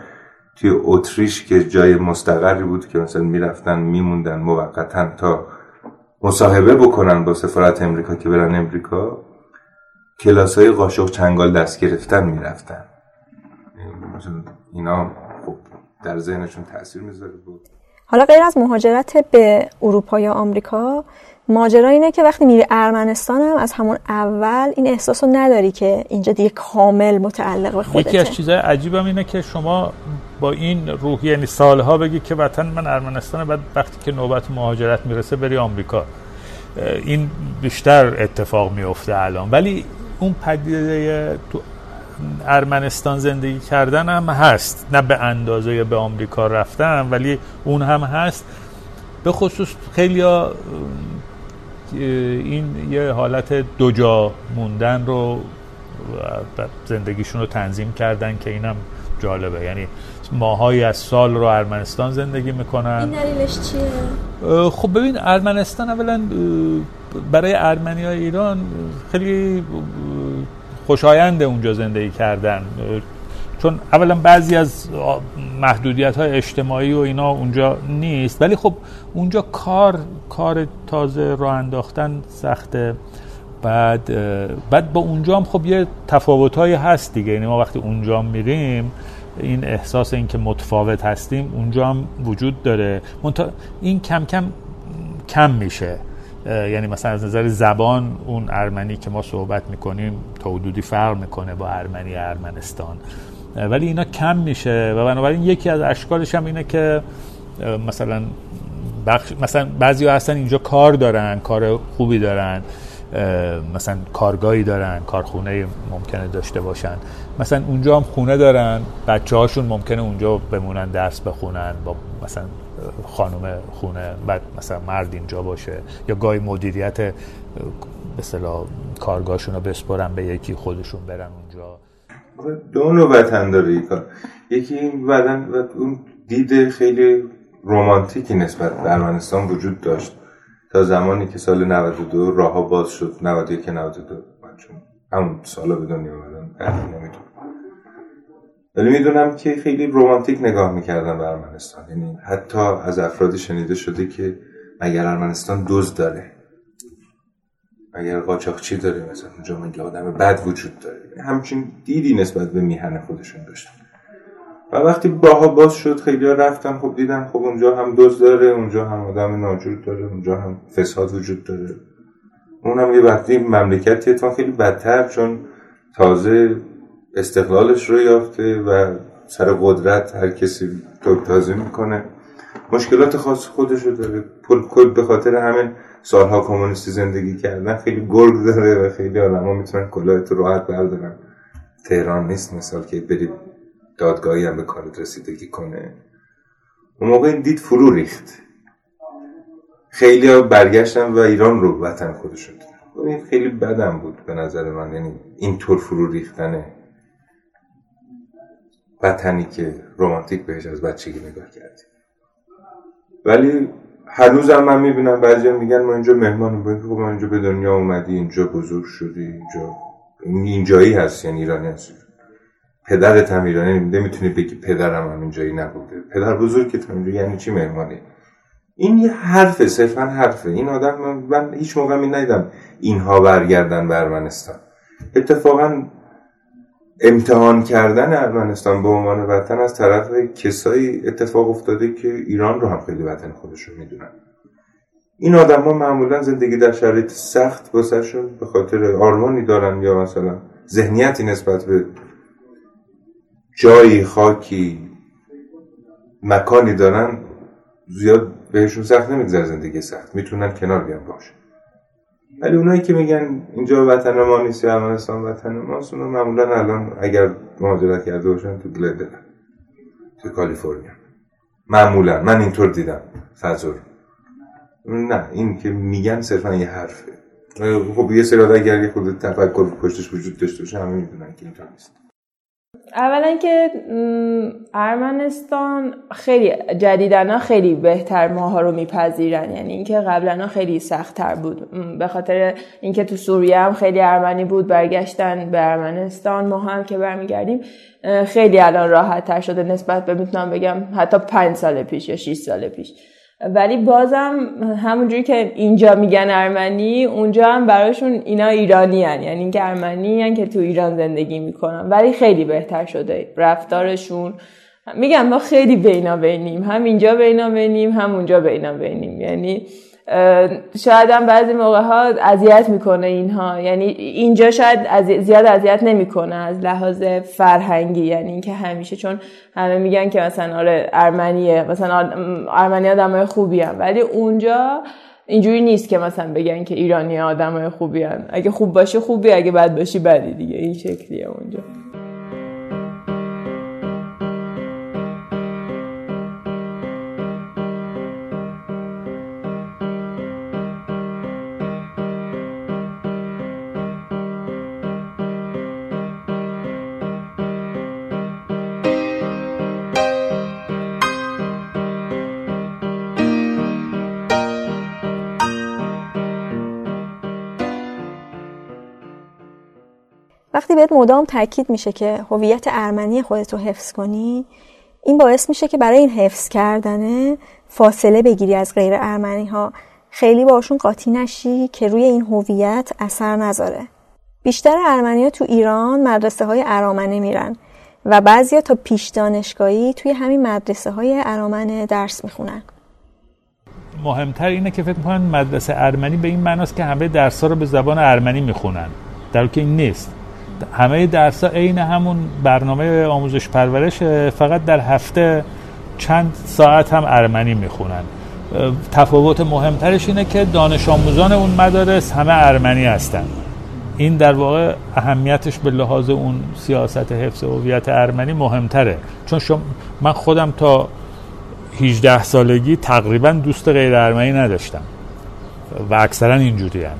توی اتریش که جای مستقری بود که مثلا می‌رفتن میموندن موقتا تا مصاحبه بکنن با سفارت امریکا که برن امریکا کلاس های قاشق چنگال دست گرفتن می‌رفتن. اینا خب در ذهنشون تاثیر می‌ذاره. بود حالا غیر از مهاجرت به اروپا یا آمریکا ماجرا اینه که وقتی میری ارمنستان هم از همون اول این احساس رو نداری که اینجا دیگه کامل متعلق به خودته. یکی از چیزهای عجیبم اینه که شما با این روح یعنی سالها بگی که وطن من ارمنستان بعد وقتی که نوبت مهاجرت می‌رسه بری آمریکا. این بیشتر اتفاق میفته الان. ولی اون پدیده تو ارمنستان زندگی کردن هم هست. نه به اندازه به آمریکا رفتن ولی اون هم هست. به خصوص خیلی این یه حالت دو جا موندن رو زندگیشون رو تنظیم کردن که اینم جالبه. یعنی ماهایی از سال رو ارمنستان زندگی می‌کنن. این دلیلش چیه؟ خب ببین ارمنستان اولا برای ارمنی های ایران خیلی خوشایند اونجا زندگی کردن. چون اولا بعضی از محدودیت های اجتماعی و اینا اونجا نیست ولی خب اونجا کار کار تازه راه انداختن سخته. بعد بعد با اونجا هم خب یه تفاوت هایی هست دیگه. یعنی ما وقتی اونجا میریم این احساس این که متفاوت هستیم اونجا هم وجود داره. این کم کم کم میشه. یعنی مثلا از نظر زبان اون ارمنی که ما صحبت می‌کنیم تا حدودی فرق می‌کنه با ارمنی ارمنستان. ولی اینا کم میشه و بنابراین یکی از اشکالش هم اینه که مثلا بخش مثلا بعضی هستن اینجا کار دارن کار خوبی دارن مثلا کارگاهی دارن کارخونه ممکنه داشته باشن. مثلا اونجا هم خونه دارن بچه هاشون ممکنه اونجا بمونن درس بخونن با مثلا خانم خونه بعد مثلا مرد اینجا باشه یا گاهی مدیریت به کارگاهشون رو بسپرن به یکی خودشون برن اونجا. دو نوع وطن داره ای کار. یکی این بدن و اون دید خیلی رومانتیکی نسبت به ارمنستان وجود داشت. تا زمانی که سال 92 راهها باز شد. 91 92 من چون همون سالا به دنیا اومدم نمی‌دونم. ولی می‌دونم که خیلی رومانتیک نگاه می‌کردن به ارمنستان. یعنی حتی از افرادی شنیده شده که اگر ارمنستان دوز داره. اگر قاچاقچی داره مثلا اونجا مگه آدم بد وجود داره. همچین دیدی نسبت به میهن خودشون داشتن. و وقتی باها باز شد خیلی ها رفتن خب دیدن خب اونجا هم دوز داره اونجا هم آدم ناجور داره اونجا هم فساد وجود داره. اون هم یه وقتی مملکتی اتفاق خیلی بدتر چون تازه استقلالش رو یافته و سر قدرت هر کسی تازه می‌کنه. مشکلات خاص خودش رو داره کل به خاطر همین سالها کمونیستی زندگی کردن خیلی گرگ داره و خیلی آدم ها می‌تونن کلاه راحت بردارن. تهران نیست مثال که بری دادگاهی هم به کارت رسیدگی کنه. اون موقع این دید فرو ریخت. خیلی ها برگشتن و ایران رو وطن خودشون این خیلی بدم بود به نظر من. یعنی اینطور فرو ریختنه وطنی که رومانتیک بهش از بچگی نگاه کردیم. ولی هنوزم من می‌بینم بعضی میگن ما اینجا مهمان بودیم که ما اینجا به دنیا اومدی اینجا بزرگ شدی اینجا اینجایی هست یعنی ایرانی هست پدرت هم ایرانی نمی‌تونی بگی پدرم هم اینجایی نبوده. پدر بزرگت هم یعنی چی مهمانی؟ این یه حرفه صرفا حرفه. این آدم من هیچ موقع می ندیدم اینها برگردن به ارمنستان اتفاقا امتحان کردن ارمنستان به عنوان وطن از طرف کسایی اتفاق افتاده که ایران رو هم خیلی وطن خودشون می‌دونن. این آدم ها معمولا زندگی در شرایط سخت واسهشون به خاطر آرمانی دارن یا مثلا ذهنیتی نسبت به جایی خاکی مکانی دارن زیاد بهشون سخت نمیگذره زندگی سخت. می‌تونن کنار بیان باشه ولی اونایی که میگن اینجا وطن ما نیست یا ارمنستان وطن ماست اونا معمولا الان اگر مهاجرت کرده باشن تو گلدن تو کالیفرنیا. معمولا. من اینطور دیدم. فضل نه این که میگن صرفا یه حرفه. خب یه سری اگر یه خود تفکر پشتش وجود داشته باشه همه می‌دونن که اینطور نیست. اولا که ارمنستان خیلی جدیدنا خیلی بهتر ماها رو میپذیرن. یعنی اینکه قبلا خیلی سختتر بود. به خاطر اینکه تو سوریه هم خیلی ارمنی بود برگشتن به ارمنستان. ما هم که برمیگردیم خیلی الان راحت تر شده. نسبت به می‌تونم بگم حتی پنج سال پیش یا 6 سال پیش. ولی بازم همونجوری که اینجا میگن ارمنی اونجا هم براشون اینا ایرانی هن. یعنی اینکه ارمنی هن که تو ایران زندگی می‌کنن. ولی خیلی بهتر شده رفتارشون. میگم ما خیلی بینا بینیم هم اینجا بینا بینیم هم اونجا بینا بینیم یعنی شاید هم بعضی موقع ها اذیت می‌کنه اینها یعنی اینجا شاید زیاد اذیت نمی‌کنه از لحاظ فرهنگی یعنی اینکه همیشه چون همه میگن که مثلا آره ارمنیه مثلا ارمنی آدمای خوبی هم. ولی اونجا اینجوری نیست که مثلا بگن که ایرانی آدمای خوبی هم. اگه خوب باشه خوبی اگه بد باشی بدی دیگه این شکلیه اونجا بهت مدام تاکید میشه که هویت ارمنی خودت رو حفظ کنی این باعث میشه که برای این حفظ کردنه فاصله بگیری از غیر ارمنی ها خیلی باشون قاطی نشی که روی این هویت اثر نذاره. بیشتر ارمنی ها تو ایران مدرسه های ارامنه میرن و بعضیا تا پیش دانشگاهی توی همین مدرسه های ارامنه درس می‌خونن. مهمتر اینه که فکر می‌کنن مدرسه ارمنی به این معناست که همه درس ها رو به زبان ارمنی می‌خونن. در که این نیست. همه درس عین همون برنامه آموزش پرورش فقط در هفته چند ساعت هم ارمنی می‌خونن. تفاوت مهمترش اینه که دانش آموزان اون مدارس همه ارمنی هستن. این در واقع اهمیتش به لحاظ اون سیاست حفظ هویت ارمنی مهمتره. چون شما من خودم تا 18 سالگی تقریبا دوست غیر ارمنی نداشتم و اکثرا اینجوری هم.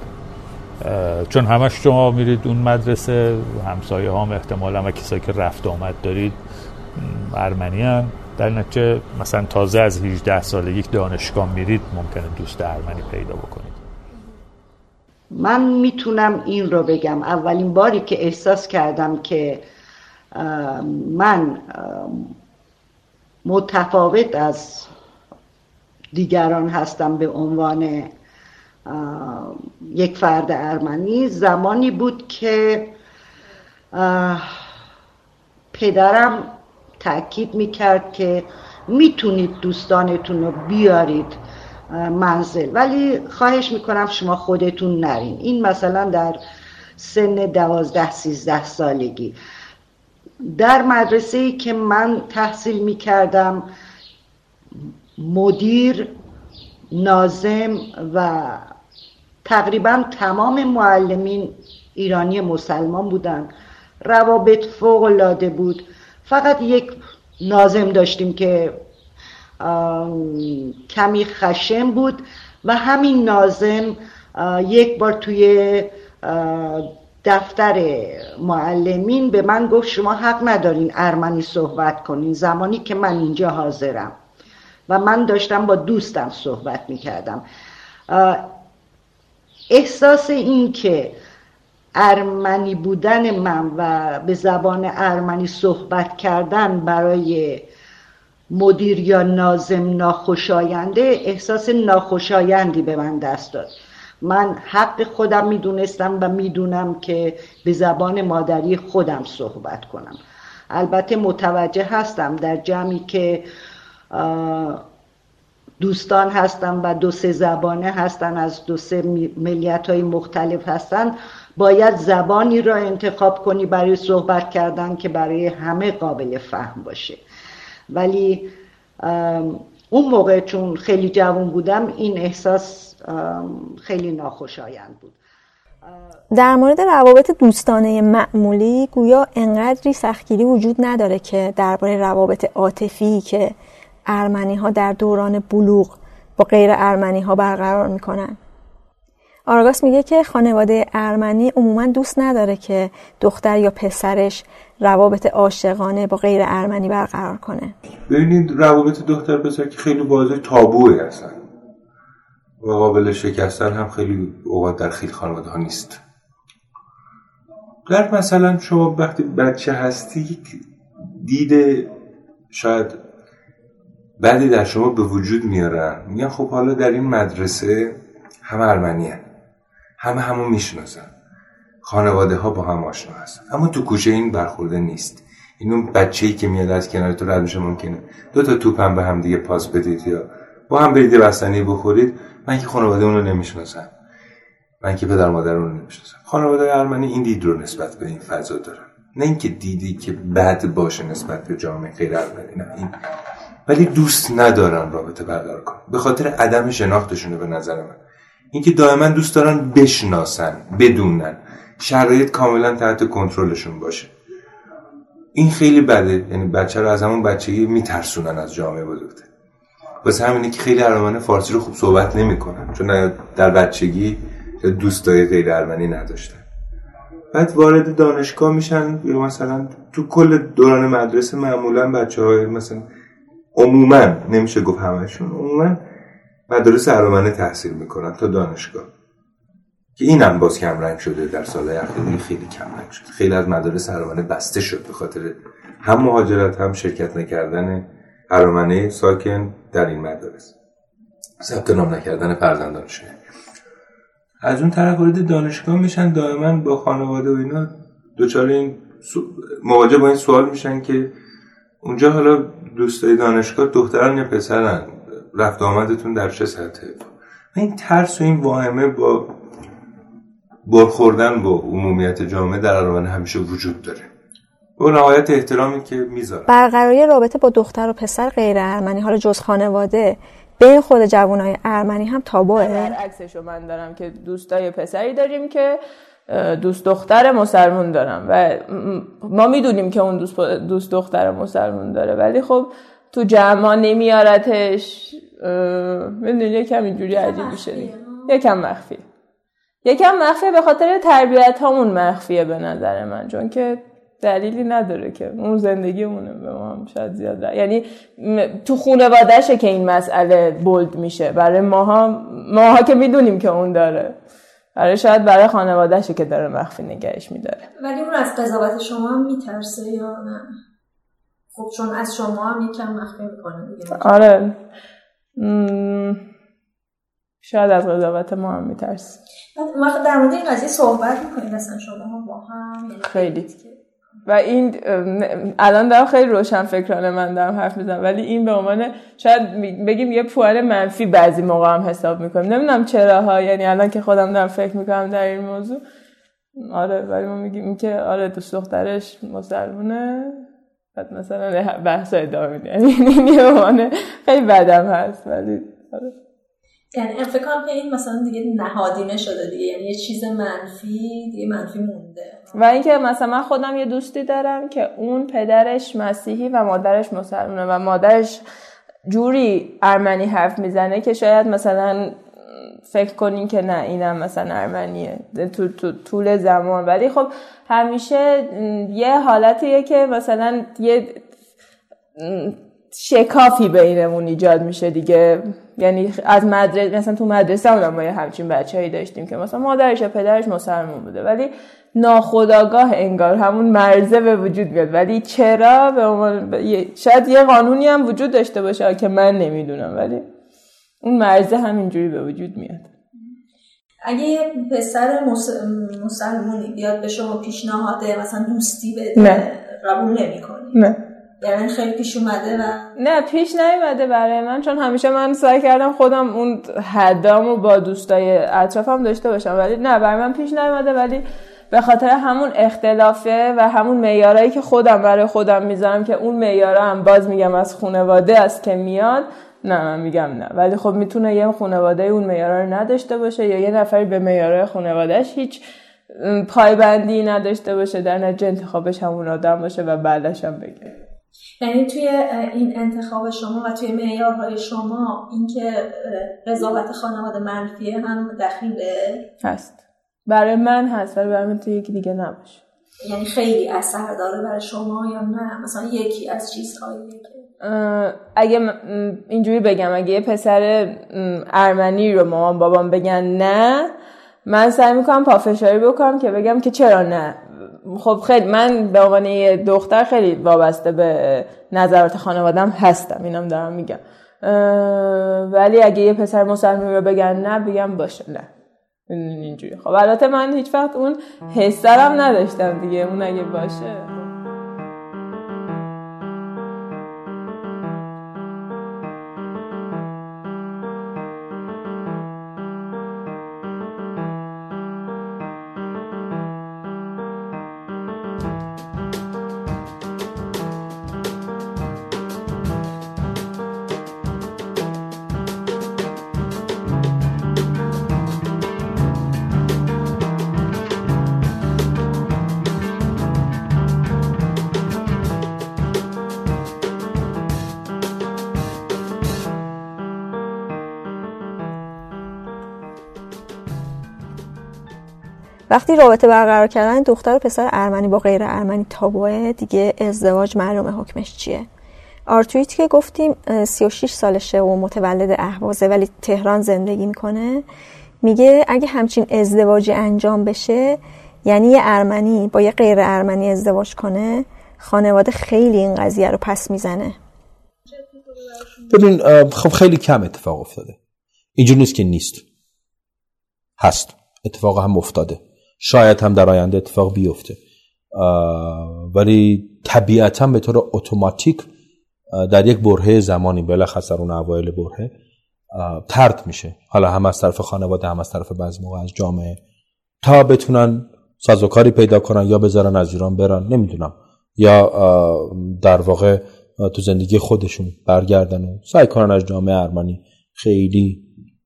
چون همش شما میرید اون مدرسه همسایه هم احتمالا و کسایی که رفت آمد دارید ارمنی هم در نتیجه مثلا تازه از 18 سالگی دانشگاه میرید ممکنه دوست ارمنی پیدا بکنید. من می‌تونم این رو بگم. اولین باری که احساس کردم که من متفاوت از دیگران هستم به عنوان یک فرد ارمنی. زمانی بود که پدرم تاکید می‌کرد که می‌تونید دوستانتون رو بیارید منزل. ولی خواهش می‌کنم شما خودتون نرین. این مثلا در سن دوازده سیزده سالگی. در مدرسه ای که من تحصیل می‌کردم مدیر نازم و تقریبا تمام معلمین ایرانی مسلمان بودن. روابط فوق العاده بود. فقط یک نازم داشتیم که کمی خشم بود و همین نازم یک بار توی دفتر معلمین به من گفت شما حق ندارین ارمنی صحبت کنین. زمانی که من اینجا حاضرم. و من داشتم با دوستم صحبت می‌کردم. احساس این که ارمنی بودن من و به زبان ارمنی صحبت کردن برای مدیر یا نازم ناخوشاینده احساس ناخوشایندی به من دست داد. من حق خودم می‌دونستم و می‌دونم که به زبان مادری خودم صحبت کنم. البته متوجه هستم در جمعی که دوستان هستن و دو سه زبانه هستن از دو سه ملیت های مختلف هستن. باید زبانی را انتخاب کنی برای صحبت کردن که برای همه قابل فهم باشه. ولی اون موقع چون خیلی جوان بودم این احساس خیلی ناخوشایند بود. در مورد روابط دوستانه معمولی گویا انقدری سختگیری وجود نداره که درباره روابط عاطفی که ارمنی ها در دوران بلوغ با غیر ارمنی ها برقرار می‌کنن. آراگاس میگه که خانواده ارمنی عموما دوست نداره که دختر یا پسرش روابط عاشقانه با غیر ارمنی برقرار کنه. ببینید روابط دختر پسر که خیلی واضح تابوه هستن. و قابل شکستن هم خیلی اوقات در خیلی خانواده ها نیست. در مثلا شما وقتی بچه هستی دید شاید بعدی در شما به وجود میارن. میگن خب حالا در این مدرسه همه ارمنی همه همو می‌شناسن. خانواده ها با هم آشنا هستن. اما تو کوچه این برخورده نیست. این اون بچه ای که میاد از کنار تو رد میشه ممکنه. دو تا توپ هم به هم دیگه پاس بدید یا با هم برید بستنی بخورید. من که خانواده اون رو نمی‌شناسم. من که پدر مادر رو نمی‌شناسم. خانواده ارمنی این دید رو نسبت به این فضا دارن. نه اینکه دیدی که بد باشه نسبت به جامعه غیر ارمنی نه این ولی دوست ندارن رابطه برقرار کنن به خاطر عدم شناختشونه به نظر من. اینکه دائما دوست دارن بشناسن بدونن. شرایط کاملا تحت کنترلشون باشه. این خیلی بده. یعنی بچه رو از همون بچگی میترسونن از جامعه بزرگتر واسه همینه که خیلی ارمنی فارسی رو خوب صحبت نمی‌کنن. چون در بچگی دوستای غیر ارمنی نداشتن. بعد وارد دانشگاه میشن یا مثلا تو کل دوران مدرسه معمولا بچه های مثلا عموما نمیشه گفت همشون عموما مدارس ارمنه تحصیل می‌کنن تا دانشگاه. که اینم باز کم رنگ شده در سال اخیر خیلی کم رنگ شده. خیلی از مدارس ارمنه بسته شد به خاطر هم مهاجرت هم شرکت نکردن ارمنه ساکن در این مدارس. ثبت نام نکردن فرزندانشون از اون طرف وارد دانشگاه میشن دائما با خانواده و اینا دوچار این مواجه با این سوال میشن که اونجا حالا دوستای دانشگاه دختران یا پسرن؟ رفت آمدتون در چه سطحه این ترس و این واهمه با برخوردن با عمومیت جامعه در ارمنی همیشه وجود داره. با نهایت احترامی که می‌ذاره برقراری رابطه با دختر و پسر غیر ارمنی حالا جز خانواده بین خود جوانای ارمنی هم تابوه. برعکسشو من دارم که دوستای پسری داریم که دوست دختر مسلمون دارم و ما می‌دونیم که اون دوست, دوست دختر مسلمون داره. ولی خب تو جمع نمیارتش. می‌دونی یکم اینجوری عجیب میشه یکم مخفی یکم مخفیه به خاطر تربیت هامون مخفیه به نظر من چون که دلیلی نداره که اون زندگیمونه به ما هم شاید زیاد یعنی تو خانوادهشه که این مسئله بولد میشه. برای ماها ماها که می‌دونیم که اون داره. برای شاید برای خانوادهشه که داره مخفی نگهش میداره. ولی اون از قضاوت شما هم میترسه یا نه؟ خب چون از شما هم یکم مخفی می‌کنه دیگه. آره. شاید از قضاوت ما هم میترسه. وقت در مورد این قضیه صحبت می‌کنید اصلا شما با هم؟ خیلی. و این الان دارم خیلی روشن فکرانه من دارم حرف می‌زنم ولی این به عنوان شاید بگیم یه پوان منفی بعضی موقع هم حساب می‌کنیم. نمی‌دونم چرا ها یعنی الان که خودم دارم فکر می‌کنم در این موضوع. آره ولی ما میگیم که آره دوست دخترش مسلمونه. بعد مثلا بحث ادامه یعنی این خیلی بدم هست ولی آره. یعنی فکر کنم که این مثلا دیگه نهادینه شده دیگه. یعنی یه چیز منفی دیگه منفی مونده. و اینکه مثلا من خودم یه دوستی دارم که اون پدرش مسیحی و مادرش مسلمانه و مادرش جوری ارمنی حرف می‌زنه که شاید مثلا فکر کنین که نه اینم مثلا ارمنیه. تو, تو طول زمان. ولی خب همیشه یه حالتیه که مثلا یه شکافی بینمون ایجاد میشه دیگه. یعنی از مدرسه مثلا تو مدرسه هم ما یه همچین بچه‌ای داشتیم که مثلا مادرش و پدرش مسلمان بوده. ولی ناخداگاه انگار همون مرزه به وجود میاد ولی چرا به شاید یه قانونی هم وجود داشته باشه که من نمی‌دونم ولی اون مرزه همینجوری به وجود میاد. اگه یه پسر مسلمونی بیاد به شما پیشنهاد مثلا دوستی بده نه. قبول نمی‌کنی؟ نه. یعنی خیلی پیش اومده و نه پیش نیومده برای من چون همیشه من سعی کردم خودم اون حدامو با دوستای اطرافم داشته باشم. ولی نه برای من پیش نیومده ولی به خاطر همون اختلافه و همون معیارایی که خودم برای خودم می‌ذارم که اون معیارا هم باز میگم از خانواده است که میاد نه من میگم نه. ولی خب می‌تونه یه خانواده اون معیارا رو نداشته باشه یا یه نفری به معیارهای خانوادهش هیچ پایبندی نداشته باشه در نتیجه انتخابش همون آدم باشه و بعدش هم بگه. یعنی توی این انتخاب شما و توی معیارهای شما اینکه قضاوت خانواده منفیه هم دخیله؟ هست. برای من هست ولی برای من تو یکی دیگه نباشه. یعنی خیلی اثر داره برای شما یا نه؟ مثلا یکی از چیزهایی اگه اینجوری بگم اگه یه پسر ارمنی رو مامان بابام بگن نه من سعی می‌کنم پافشاری بکنم که بگم که چرا نه. خب خیلی من به عنوان یه دختر خیلی وابسته به نظرات خانوادم هستم اینم دارم میگم. ولی اگه یه پسر مسلمی رو بگن نه بگم باشه نه. اینجوری. خب البته من هیچ وقت اون حسرم نداشتم دیگه اون اگه باشه. وقتی رابطه برقرار کردن دختر و پسر ارمنی با غیر ارمنی تابوه دیگه ازدواج معلومه حکمش چیه؟ آرتویت که گفتیم 36 سالشه و متولد اهوازه ولی تهران زندگی می‌کنه. میگه اگه همچین ازدواجی انجام بشه یعنی یه ارمنی با یه غیر ارمنی ازدواج کنه خانواده خیلی این قضیه رو پس می‌زنه. ببین خب خیلی کم اتفاق افتاده. اینجور نیست که نیست. هست. اتفاق هم افتاده. شاید هم در آینده اتفاق بیفته. ولی طبیعتا به طور اتوماتیک در یک برهه زمانی بلخص در اون اوایل برهه ترد میشه. حالا هم از طرف خانواده هم از طرف بعضی موقع از جامعه. تا بتونن سازوکاری پیدا کنن یا بذارن از ایران برن نمی‌دونم. یا در واقع تو زندگی خودشون برگردن و سعی کنن از جامعه ارمنی خیلی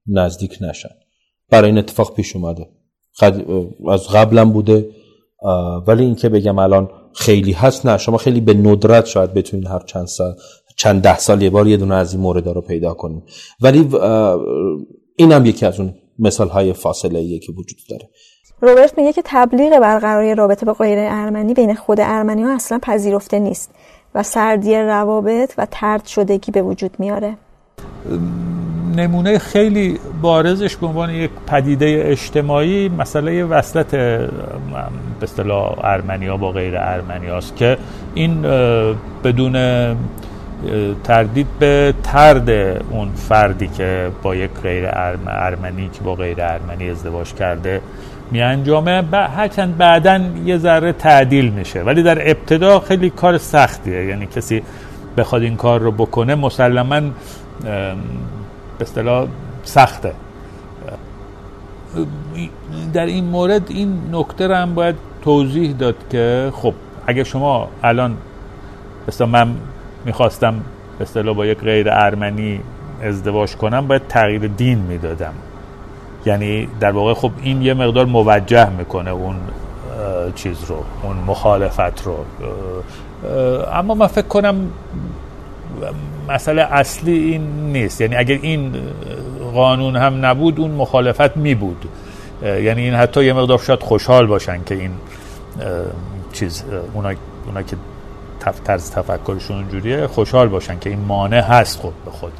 نزدیک نشن. برای این اتفاق پیش اومده. از قبلم بوده. ولی اینکه بگم الان خیلی هست نه شما خیلی به ندرت شاید بتونید هر چند سال چند ده سال یه بار یه دونه از این مورد رو پیدا کنیم ولی این هم یکی از اون مثال های فاصله ایه که وجود داره. روبرت میگه که تبلیغ برقراری رابطه با غیر ارمنی بین خود ارمنی ها اصلا پذیرفته نیست و سردی روابط و ترد شدگی به وجود میاره. نمونه خیلی بارزش به عنوان یک پدیده اجتماعی مسئله وصلت به اصطلاح ارمنیا با غیر ارمنیاست که این بدون تردید به ترد اون فردی که با یک غیر ارمنی که با غیر ارمنی ازدواج کرده می انجامه هرچند بعدا یه ذره تعدیل میشه ولی در ابتدا خیلی کار سختیه. یعنی کسی بخواد این کار رو بکنه مسلما به اصطلاح سخته. در این مورد این نکته رو هم باید توضیح داد که خب اگه شما الان مثلا من می‌خواستم اصطلاح با یک غیر ارمنی ازدواج کنم باید تغییر دین می‌دادم. یعنی در واقع خب این یه مقدار موجه می‌کنه اون چیز رو اون مخالفت رو. اما من فکر کنم مسئله اصلی این نیست. یعنی اگر این قانون هم نبود اون مخالفت می بود. یعنی این حتی یه مقدار شاید خوشحال باشن که این چیز اونا, اونا که طرز تفکرشون اونجوریه خوشحال باشن که این مانع هست خود به خود.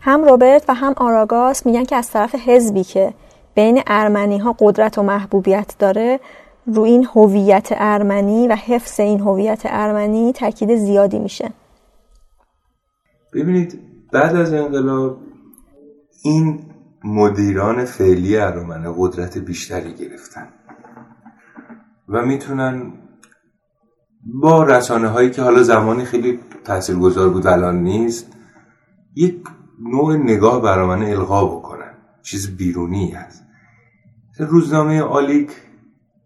هم روبرت و هم آراگاس میگن که از طرف حزبی که بین ارمنی ها قدرت و محبوبیت داره رو این هویت ارمنی و حفظ این هویت ارمنی تاکید زیادی میشه. ببینید بعد از انقلاب این مدیران فعلی ارمنه قدرت بیشتری گرفتن و می‌تونن با رسانه هایی که حالا زمانی خیلی تاثیرگذار بود الان نیست یک نوع نگاه برامنه القا بکنن. چیز بیرونی هست روزنامه آلیک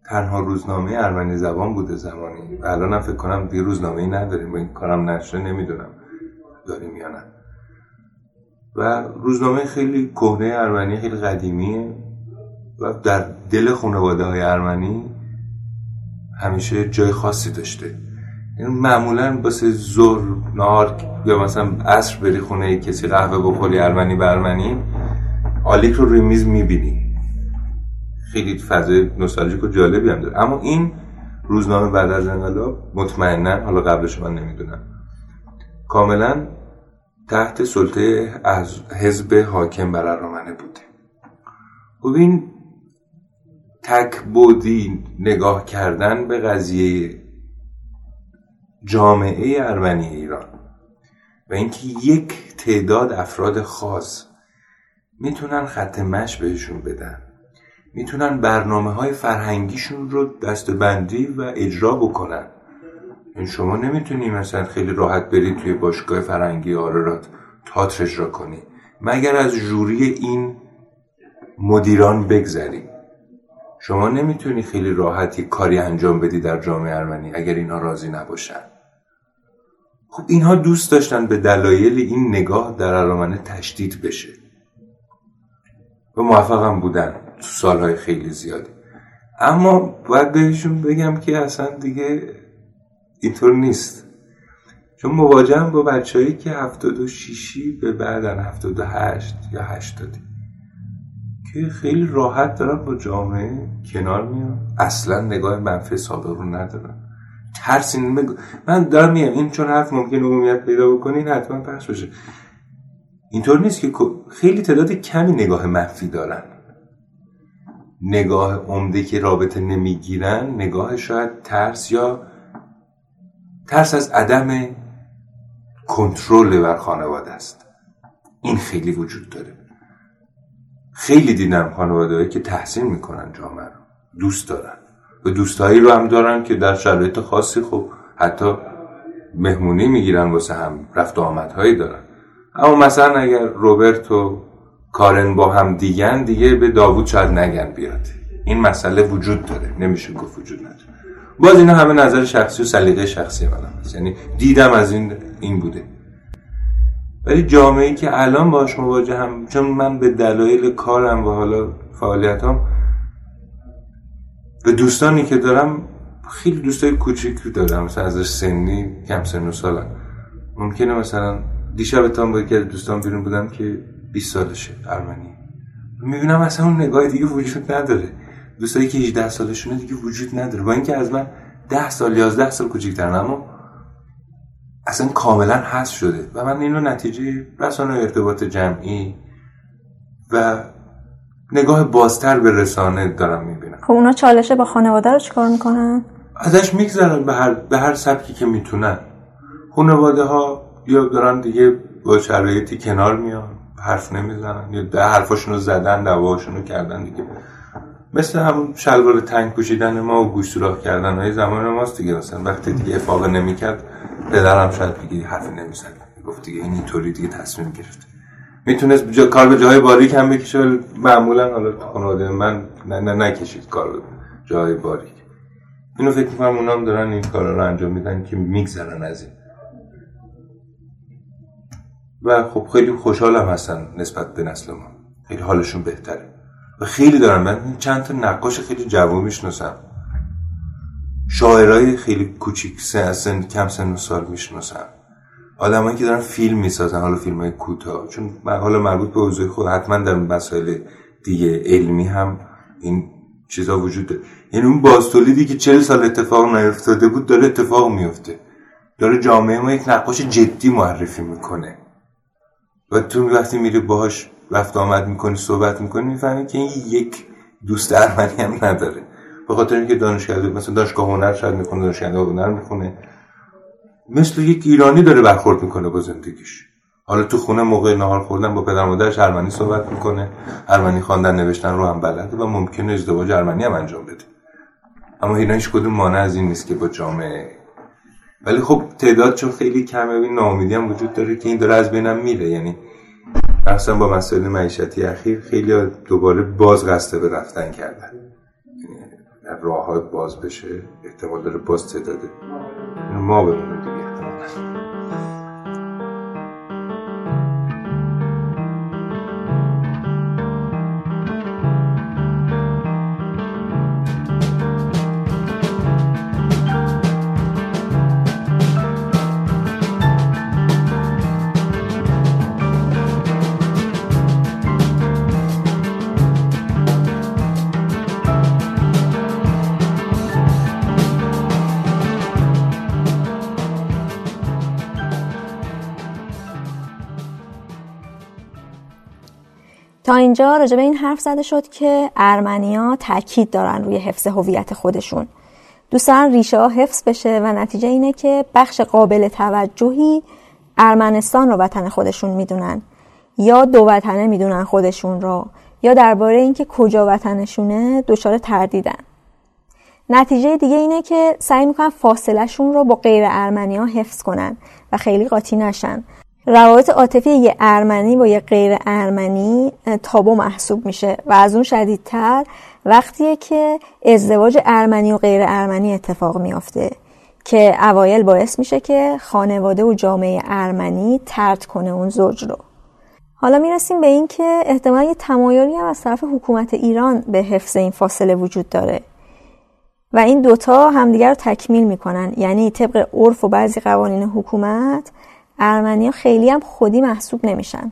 تنها روزنامه ارمنی زبان بوده زمانی. و الان هم فکر کنم دیگه روزنامه ای نداریم. با این کارم نشه نمی‌دونم داریم یا نه. و روزنامه خیلی کهنه ارمنی خیلی قدیمیه. و در دل خانواده های ارمنی همیشه جای خاصی داشته. این معمولا باسه زور نهار یا مثلا عصر بری خونه کسی قهوه بخوری ارمنی به ارمنی آلیک رو روی میز می‌بینی. خیلی فضای نوستالژیک و جالبی هم داره. اما این روزنامه بعد از انقلاب مطمئنا حالا قبلش من نمی‌دونم کاملا تحت سلطه از حزب حاکم بر ارامنه بوده. خب این تکبودی نگاه کردن به قضیه جامعه ارمنی ایران و اینکه یک تعداد افراد خاص می‌تونن خط مش بهشون بدن. می‌تونن برنامه های فرهنگیشون رو دستبندی و اجرا بکنن. این شما نمی‌تونی مثلا خیلی راحت برید توی باشگاه فرهنگی آرارات تاتر اجرا کنی. مگر از جوری این مدیران بگذری. شما نمی‌تونی خیلی راحتی کاری انجام بدی در جامعه ارمنی اگر اینها راضی نباشن. خب اینها دوست داشتن به دلایل این نگاه در ارامنه تشدید بشه. و موفق بودن. سالهای خیلی زیادی. اما باید بهشون بگم که اصلا دیگه اینطور نیست. چون مواجهم با بچههایی که هفتاد و شیشی به بعدن هفتاد و هشت یا هشتادی. که خیلی راحت دارن با جامعه کنار میان. اصلا نگاه منفی سابق رو ندارن. ترس این من دارم میگم این چون حرف ممکن عمومیت پیدا بکنه این حتما پخش بشه. اینطور نیست که خیلی تعداد کمی نگاه منفی دارن. نگاه عمده که رابطه نمی‌گیرن نگاه شاید ترس یا ترس از عدم کنترل بر خانواده است. این خیلی وجود داره. خیلی دیدم خانواده که تحسین می‌کنن جامعه رو. دوست دارن. و دوستایی رو هم دارن که در شرایط خاصی خب حتی مهمونی می‌گیرن واسه هم رفت آمدهایی دارن. اما مثلا اگر روبرت و کارن با هم دیگن دیگه به داوود شاید نگن بیاد. این مسئله وجود داره. نمیشه گفت وجود نداره. باز اینا همه نظر شخصی و سلیقه شخصی منم هست. یعنی دیدم از این این بوده. ولی جامعه که الان باش مواجه هم چون من به دلایل کارم و حالا فعالیتام به دوستانی که دارم خیلی دوستای کوچیک دارم. مثلا از سنی کم سن و سالم. ممکنه مثلا دیشب تام با یکی دوستان بیرون بودم که 20 سالشه ارمنی. می‌بینم اصلا اون نگاه دیگه وجود نداره. دوستایی که 18 سالشونه دیگه وجود نداره. با اینکه از من 10 سال 11 سال کوچیک‌ترن اما اصلا کاملا حذف شده و من اینو نتیجه رسانه ارتباط جمعی و نگاه بازتر به رسانه دارم می‌بینم. خب اونا چالشه با خانواده رو چیکار می‌کنن؟ ازش میگذرن به هر, به هر سبکی که می‌تونن. خانواده ها یا دارن دیگه با شرایطی کنار میان. حرف نمی‌زنن. یا ده حرفاشون رو زدن دواشون رو کردن دیگه. مثل همون شلوار تنگ پوشیدن ما و گوش سوراخ کردن. های زمان ماست دیگه. مثلا وقتی دیگه افاقه نمی‌کرد پدرم شاید بگی حرفی نمی‌زد. گفت دیگه این اینطوری دیگه تصمیم گرفت. می‌تونست جا... کار به جای باریک هم بکشه ولی معمولا حالا خانواده من نه, نه نکشید کار به جای باریک. اینو فکر می‌کنم اونام دارن این کار رو انجام میدن که میگذرن از این. و خب خیلی خوشحالم هستن نسبت به نسل ما. خیلی حالشون بهتره. و خیلی دارم من چند تا نقاش خیلی جوان می‌شناسم. شاعرای خیلی کوچیک سن کم سن و سال می‌شناسم. آدمایی که دارن فیلم می‌سازن حالا فیلم های کوتاه. چون حالا مربوط به حوزه خود حتما در مسائل دیگه علمی هم این چیزا وجود داره. یعنی اون بازتولیدی که چل سال اتفاق نیفتاده بود داره اتفاق میفته داره جامعه ما یک نقاش جدی معرفی می‌کنه. و تو وقتی میری باهاش رفت آمد می‌کنی صحبت می‌کنی می‌فهمی که این یک دوست ارمنی هم نداره. به خاطر اینکه دانشگاه مثلا دانشگاه هنر شاید می‌کنه دانشگاه هنر می‌خونه. مثل یک ایرانی داره برخورد می‌کنه با زندگیش. حالا تو خونه موقع نهار خوردن با پدر مادرش ارمنی صحبت می‌کنه. ارمنی خواندن نوشتن رو هم بلده و ممکنه ازدواج ارمنی هم انجام بده. اما اینا هیچ کدوم مانع از این نیست که با جامعه ولی خب تعداد چون خیلی کمه این ناامیدی هم وجود داره که این داره از بینم میره. یعنی مثلا با مسائل معیشتی اخیر خیلی دوباره باز قصده به رفتن کردن. یعنی راه باز بشه احتمال داره باز تعداده ما بمونیم اینجا راجع به این حرف زده شد که ارمنیا تاکید دارن روی حفظ هویت خودشون. دوست دارن ریشه ها حفظ بشه و نتیجه اینه که بخش قابل توجهی ارمنستان رو وطن خودشون می‌دونن یا دو وطنه می‌دونن خودشون رو یا درباره اینکه کجا وطنشونه دچار تردیدن. نتیجه دیگه اینه که سعی می‌کنن فاصلهشون رو با غیر ارمنیا حفظ کنن و خیلی قاطی نشن. روابط عاطفی یه ارمنی با یه غیر ارمنی تابو محسوب میشه و از اون شدیدتر وقتیه که ازدواج ارمنی و غیر ارمنی اتفاق میافته که اوایل باعث میشه که خانواده و جامعه ارمنی ترد کنه اون زوج رو. حالا می‌رسیم به این که احتمال یه تمایلی هم از طرف حکومت ایران به حفظ این فاصله وجود داره. و این دوتا همدیگر رو تکمیل می‌کنن. یعنی طبق عرف و بعضی قوانین حکومت ارمنیا خیلی هم خودی محسوب نمیشن.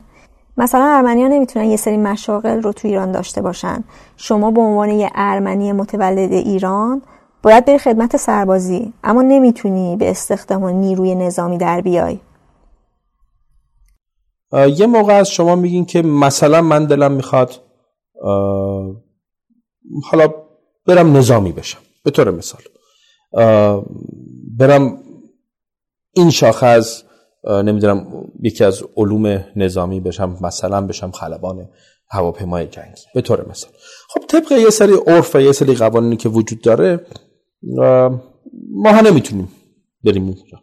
مثلا ارمنیا نمی‌تونن یه سری مشاغل رو تو ایران داشته باشن. شما به عنوان یه ارمنی متولد ایران باید بری خدمت سربازی اما نمی‌تونی به استخدام نیروی نظامی در بیای. یه موقع از شما میگین که مثلا من دلم می‌خواد حالا برم نظامی بشم. به طور مثال برم این شاخه از نمی‌دونم یکی از علوم نظامی بشم مثلا بشم خلبان هواپیمای جنگی. به طور مثال. خب طبق یه سری عرف و یه سری قوانینی که وجود داره ما ها نمی‌تونیم بریم اونجا.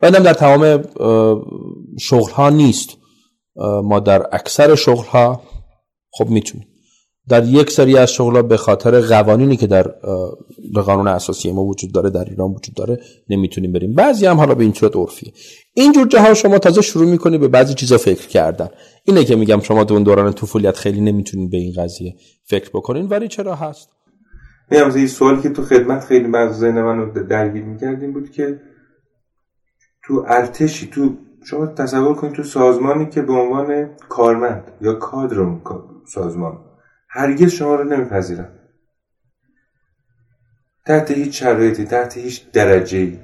بعدم در تمام شغل ها نیست. ما در اکثر شغل ها خب می‌تونیم. در یک سری از شغلا به خاطر قوانینی که در قانون اساسی ما وجود داره در ایران وجود داره نمی‌تونیم بریم. بعضی هم حالا به این صورت عرفیه. اینجور جاها شما تازه شروع می‌کنی به بعضی چیزا فکر کردن. اینه که میگم شما اون دوران طفولیت خیلی نمی‌تونین به این قضیه فکر بکنین. ولی چرا هست؟ میگم این سوالی که تو خدمت خیلی بعض ذهن منو درگیر می‌کردیم بود که تو ارتشی تو شما تصور کنید تو سازمانی که به عنوان کارمند یا کادر سازمان هرگز شما رو نمیپذیرن تحت هیچ شرایطی تحت هیچ درجه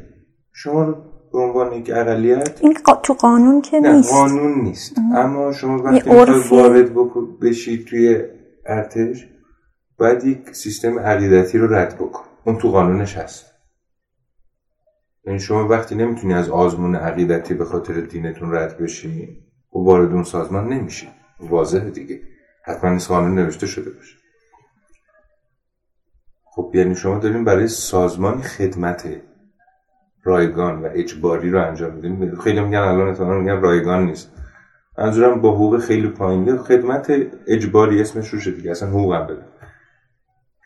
شما رو به عنوان یک اقلیت؟ این تو قانون که نه نیست. قانون نیست. اما شما وقتی وارد بشید توی ارتش باید یک سیستم عقیدتی رو رد بکن. اون تو قانونش هست. یعنی شما وقتی نمی‌تونی از آزمون عقیدتی به خاطر دینتون رد بشی و وارد اون سازمان نمیشی. واضحه دیگه. حتما نیست قانون نوشته شده باشه. خب یعنی شما داریم برای سازمان خدمت رایگان و اجباری رو انجام میدین. خیلی میگن الان اتفاقا میگن رایگان نیست. منظورم با حقوق خیلی پایین خدمت اجباری اسمش روشه دیگه. اصلا حقوق هم بده.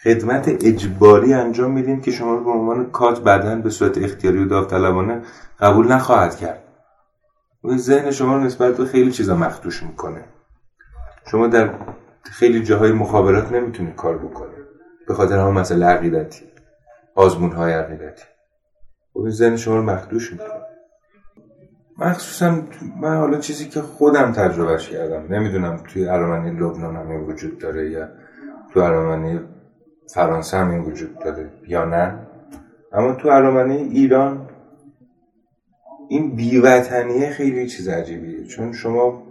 خدمت اجباری انجام میدین که شما به عنوان کات بدن به صورت اختیاری و داوطلبانه قبول نخواهد کرد. و ذهن شما نسبت به خیلی چیزا مخدوش می‌کنه. شما در خیلی جاهای مخابرات نمی‌تونید کار بکنید به خاطر همون مسئله عقیدتی. آزمون های عقیدتی. خب این ذهن شما رو مخدوش می‌کنه. مخصوصا من حالا چیزی که خودم تجربهش کردم. نمی‌دونم توی ارمنی لبنان هم وجود داره یا تو ارمنی فرانسه هم این وجود داره یا نه. اما تو ارامنه ایران این بیوطنیه خیلی چیز عجیبیه. چون شما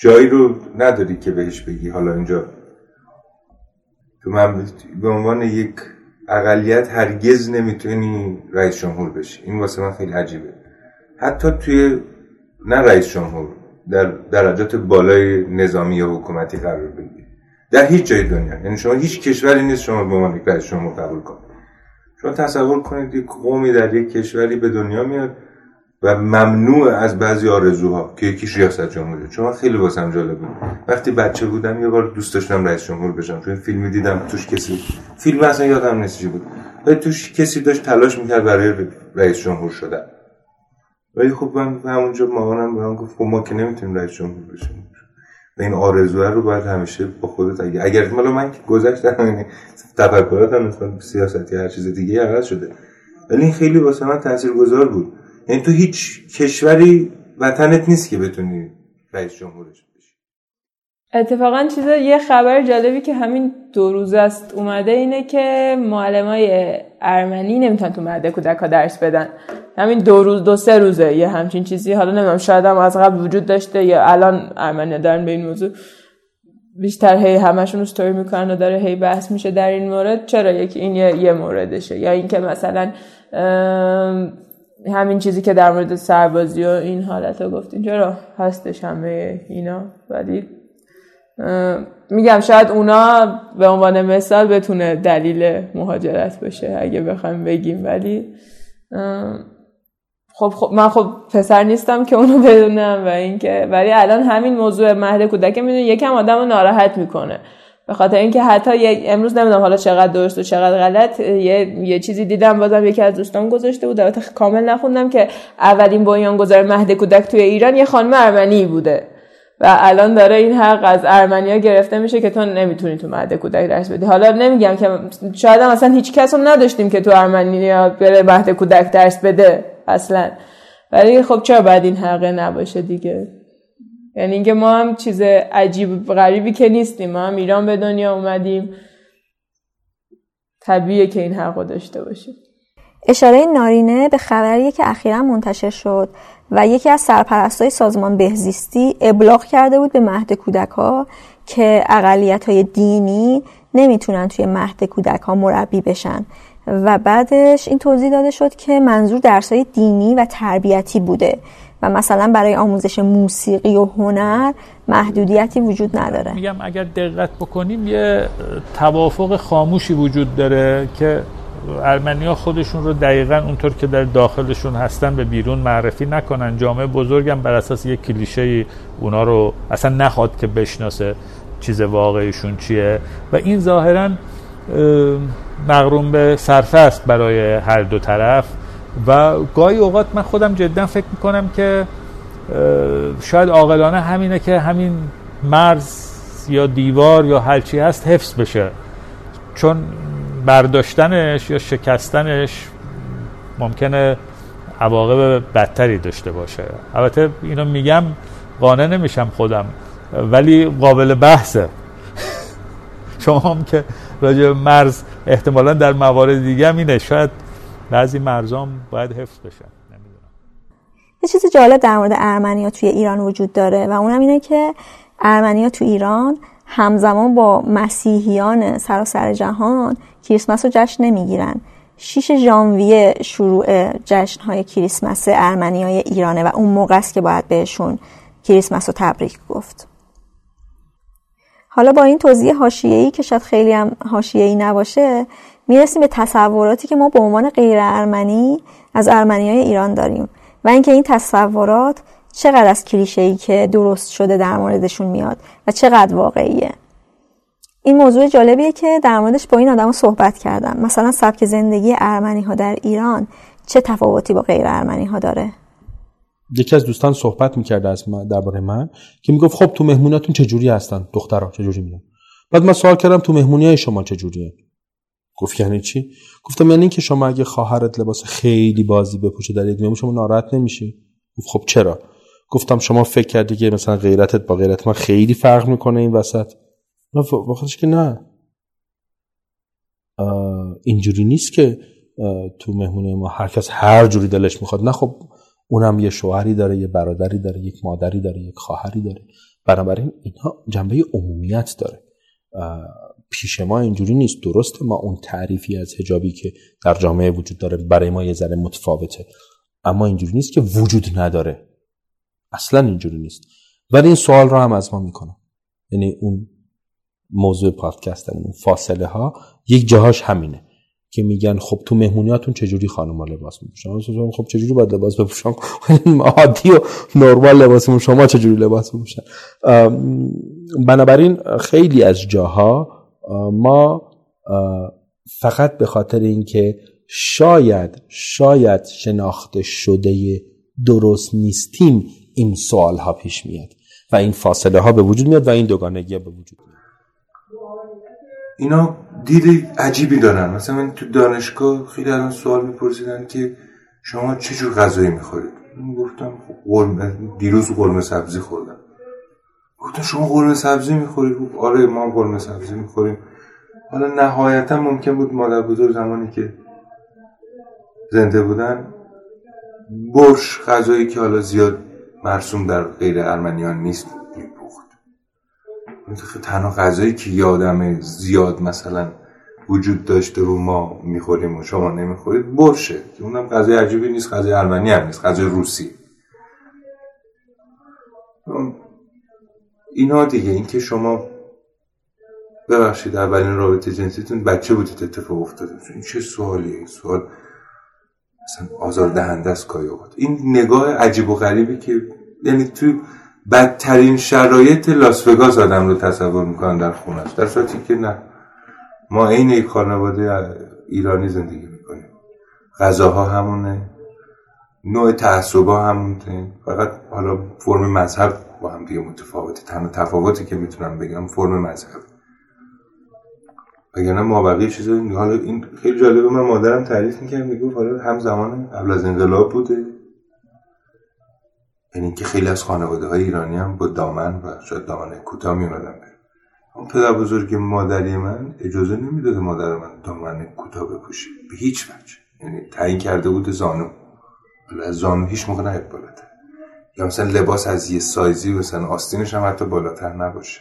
جایی رو نداری که بهش بگی حالا اینجا. تو من به عنوان یک اقلیت هرگز نمی‌تونی رئیس جمهور بشی. این واسه من خیلی عجیبه. حتی توی نه رئیس جمهور در درجات بالای نظامی یا حکومتی قرار بگیری. در هیچ جای دنیا. یعنی شما هیچ کشوری نیست شما به عنوان رئیس جمهور قبول کنید شما تصور کنید یک قومی در یک کشوری به دنیا میاد و ممنوع از بعضی آرزوها که یکیش ریاست جمهوری چون خیلی واسم جالب بود. وقتی بچه بودم یه بار دوست داشتم رئیس جمهور بشم. چون فیلمی دیدم توش کسی فیلم اصلا یادم نیست بود. ولی توش کسی داشت تلاش می‌کرد برای رئیس جمهور شدن. ولی خب من همونجا مامانم به من گفت خب ما که نمی‌تونیم رئیس جمهور بشیم. و این آرزوها رو باید همیشه با خودت اگه اگر مالا من که گذشتم یعنی تفکراتم مثلا سیاستی هر چیز دیگه عوض شده. ولی خیلی واسه من تاثیرگذار بود. یعنی تو هیچ کشوری وطنت نیست که بتونی رئیس جمهورش بشی. اتفاقا چیز یه خبر جالبی که همین دو روز است اومده اینه که معلمای ارمنی نمی‌تونن تو مهد کودک درس بدن. همین دو روز دو سه روزه یه همچین چیزی. حالا نمی‌دونم شاید هم از قبل وجود داشته یا الان ارمنی دارن به این موضوع بیشتر هی همشون استوری می‌کنن و داره هی بحث میشه در این مورد. چرا یکی این یه, یه موردشه؟ یا اینکه مثلا همین چیزی که در مورد سربازی و این حالت گفتین. چرا هستش همه اینا؟ ولی میگم شاید اونا به عنوان مثال بتونه دلیل مهاجرت باشه اگه بخوایم بگیم. ولی خب, خب من خب پسر نیستم که اونو بدونم و اینکه ولی الان همین موضوع مهد کودک می‌دونی یکم آدم رو ناراحت می‌کنه. به خاطر اینکه حتی امروز نمی‌دونم حالا چقدر درست و چقدر غلط یه, یه چیزی دیدم بازم یکی از دوستان گذاشته بود. البته کامل نخوندم که اولین بنیانگذار مهد کودک توی ایران یه خانم ارمنی بوده. و الان داره این حق از ارمنیا گرفته میشه که تو نمی‌تونی تو مهد کودک درس بدی. حالا نمیگم که شاید هم اصلا هیچ کس رو نداشتیم که تو ارمنیا بره مهد کودک درس بده اصلا. ولی خب چرا باید این حقه نباشه دیگه؟ یعنی اینکه ما هم چیز عجیب غریبی که نیستیم ما هم ایران به دنیا اومدیم. طبیعیه که این حق داشته باشیم. اشاره نارینه به خبری که اخیرا منتشر شد و یکی از سرپرستای سازمان بهزیستی ابلاغ کرده بود به مهد کودک ها که اقلیت های دینی نمی‌تونن توی مهد کودک ها مربی بشن. و بعدش این توضیح داده شد که منظور درسای دینی و تربیتی بوده. و مثلا برای آموزش موسیقی و هنر محدودیتی وجود نداره. میگم اگر دقت بکنیم یه توافق خاموشی وجود داره که ارمنیا خودشون رو دقیقا اونطور که در داخلشون هستن به بیرون معرفی نکنن. جامعه بزرگم بر اساس یک کلیشه اونا رو اصلا نخواد که بشناسه چیز واقعیشون چیه. و این ظاهرا مغروم به صرفه است برای هر دو طرف. و گاهی اوقات من خودم جدا فکر می‌کنم که شاید عاقلانه همینه که همین مرز یا دیوار یا هرچی هست حفظ بشه. چون برداشتنش یا شکستنش ممکنه عواقب بدتری داشته باشه. البته اینو میگم قانع نمیشم خودم ولی قابل بحثه. *laughs* شما هم که راجع مرز احتمالا در موارد دیگه هم اینه. شاید بعضی مرزام باید حفظ بشن یه چیز جالب در مورد ارمنیا توی ایران وجود داره و اونم اینه که ارمنیا تو ایران همزمان با مسیحیان سراسر جهان کریسمس رو جشن نمی‌گیرن. 6 ژانویه شروع جشن های کریسمس ارمنی های ایرانه و اون موقع است که باید بهشون کریسمس رو تبریک گفت. حالا با این توضیح حاشیه‌ای که شاید خیلی هم حاشیه‌ای نباشه می‌رسیم به تصوراتی که ما به عنوان غیر ارمنی از ارمنی های ایران داریم و اینکه این تصورات چقدر از کلیشه که درست شده در موردشون میاد و چقدر واقعیه. این موضوع جالبیه که در موردش با این آدم صحبت کردم. مثلا سبک زندگی ارمنی ها در ایران چه تفاوتی با غیر ارمنی ها داره؟ یکی از دوستان صحبت می‌کرده از من درباره من که می‌گفت خب تو مهموناتون چجوری هستن؟ دخترها چجوری میان بعد من سوال کردم تو مهمونی های شما چجوریه؟ گفت یعنی چی؟ گفتم یعنی که شما اگه خواهرت لباس خیلی بازی بپوشه در یک شما ناراحت نمیشی؟ خب چرا؟ گفتم شما فکر کردی که مثلا غیرتت با غیرت من خیلی فرق می‌کنه این وسط. نه که نه. اینجوری نیست که تو مهمونی ما هر کس هر جوری دلش می‌خواد. نه خب اونم یه شوهری داره یه برادری داره یک مادری داره یک خواهری داره. بنابراین اینها جنبه عمومیت داره. پیش ما اینجوری نیست. درسته ما اون تعریفی از هجابی که در جامعه وجود داره برای ما یه ذره متفاوته. اما اینجوری نیست که وجود نداره. اصلا اینجوری نیست. ولی این سوال رو هم از ما می‌کنم یعنی اون موضوع پادکست اون فاصله ها یک جاهاش همینه که میگن خب تو مهمونیاتون چجوری خانم لباس میپوشن؟ خب چجوری باید لباس بپوشن *laughs* عادی و نرمال لباس شما چجوری لباس بپوشن بنابراین خیلی از جاها ما فقط به خاطر اینکه شاید شاید شناخته شده درست نیستیم این سوال ها پیش میاد و این فاصله ها به وجود میاد و این دوگانگی به وجود میاد. اینا دید عجیبی دارن. مثلا من تو دانشگاه خیلی الان سوال میپرسیدن که شما چه جور غذایی می‌خورید؟ گفتم خب دیروز قرمه سبزی خوردم. گفتم شما قرمه سبزی می‌خورید آره ما قرمه سبزی می‌خوریم. حالا نهایتا ممکن بود مادر بزرگ زمانی که زنده بودن برش غذایی که حالا زیاد مرسوم در غیر ارمنیان نیست تنها غذایی که یادم زیاد مثلا وجود داشته رو ما می‌خوریم و شما نمی‌خورید برشه. که اونم غذای عجیبی نیست غذای ارمنی هم نیست غذای روسی اینا دیگه اینکه شما ببخشید اولین رابطه جنسیتون بچه بودید اتفاق افتاده. این چه سوالیه؟ این سوال مثلا آزار دهنده است این نگاه عجیب و غریبی که یعنی تو بدترین شرایط لاس وگاس آدم رو تصور می‌کنن در است. در صورتی که نه. ما عین یک خانواده ایرانی زندگی می‌کنیم. غذاها همونه. نوع تعصبا همونه. فقط حالا فرم مذهب هم دیگه متفاوته. تنها تفاوتی که می‌تونم بگم فرم مذهب. ما بقیه چیزا حالا این خیلی جالبه. من مادرم تعریف می‌کرد می‌گفت حالا هم زمان قبل از انقلاب بوده. یعنی که خیلی از خانواده های ایرانی هم با دامن و شاید دامن کوتاه میومدن اون پدر بزرگ مادری من اجازه نمی‌داد مادر من دامن کوتاه بپوشه. به هیچ وجه. یعنی تعیین کرده بود زانو. از زانو هیچ موقع نه بالاتر. یا مثلا لباس از یه سایزی مثلا آستینش هم حتی بالاتر نباشه.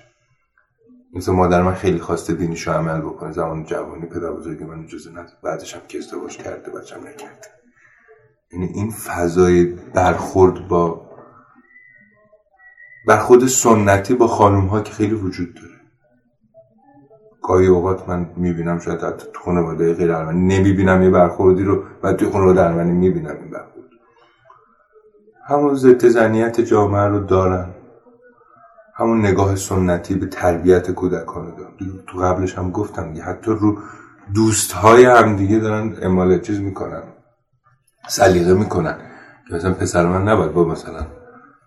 مثل مادر من خیلی خواسته دینیشو عمل بکنه. زمان جوانی پدر بزرگ من اجازه نداد بعدش هم که ازدواج کرده بچم نکرده. یعنی این فضای برخورد با خود سنتی با خانوم ها که خیلی وجود داره. گاهی اوقات من می‌بینم شاید حتی تو خانواده غیر نمی‌بینم یه برخوردی رو و توی خانواده ارمنی می‌بینم این برخورد. همون ضد زنیت جامعه رو دارن. همون نگاه سنتی به تربیت کودکان رو دارن. تو قبلش هم گفتم یه حتی رو دوست های هم دیگه دارن امال چیز می‌کنن. سلیقه می‌کنن. که مثلا پسر من نباید با مثلا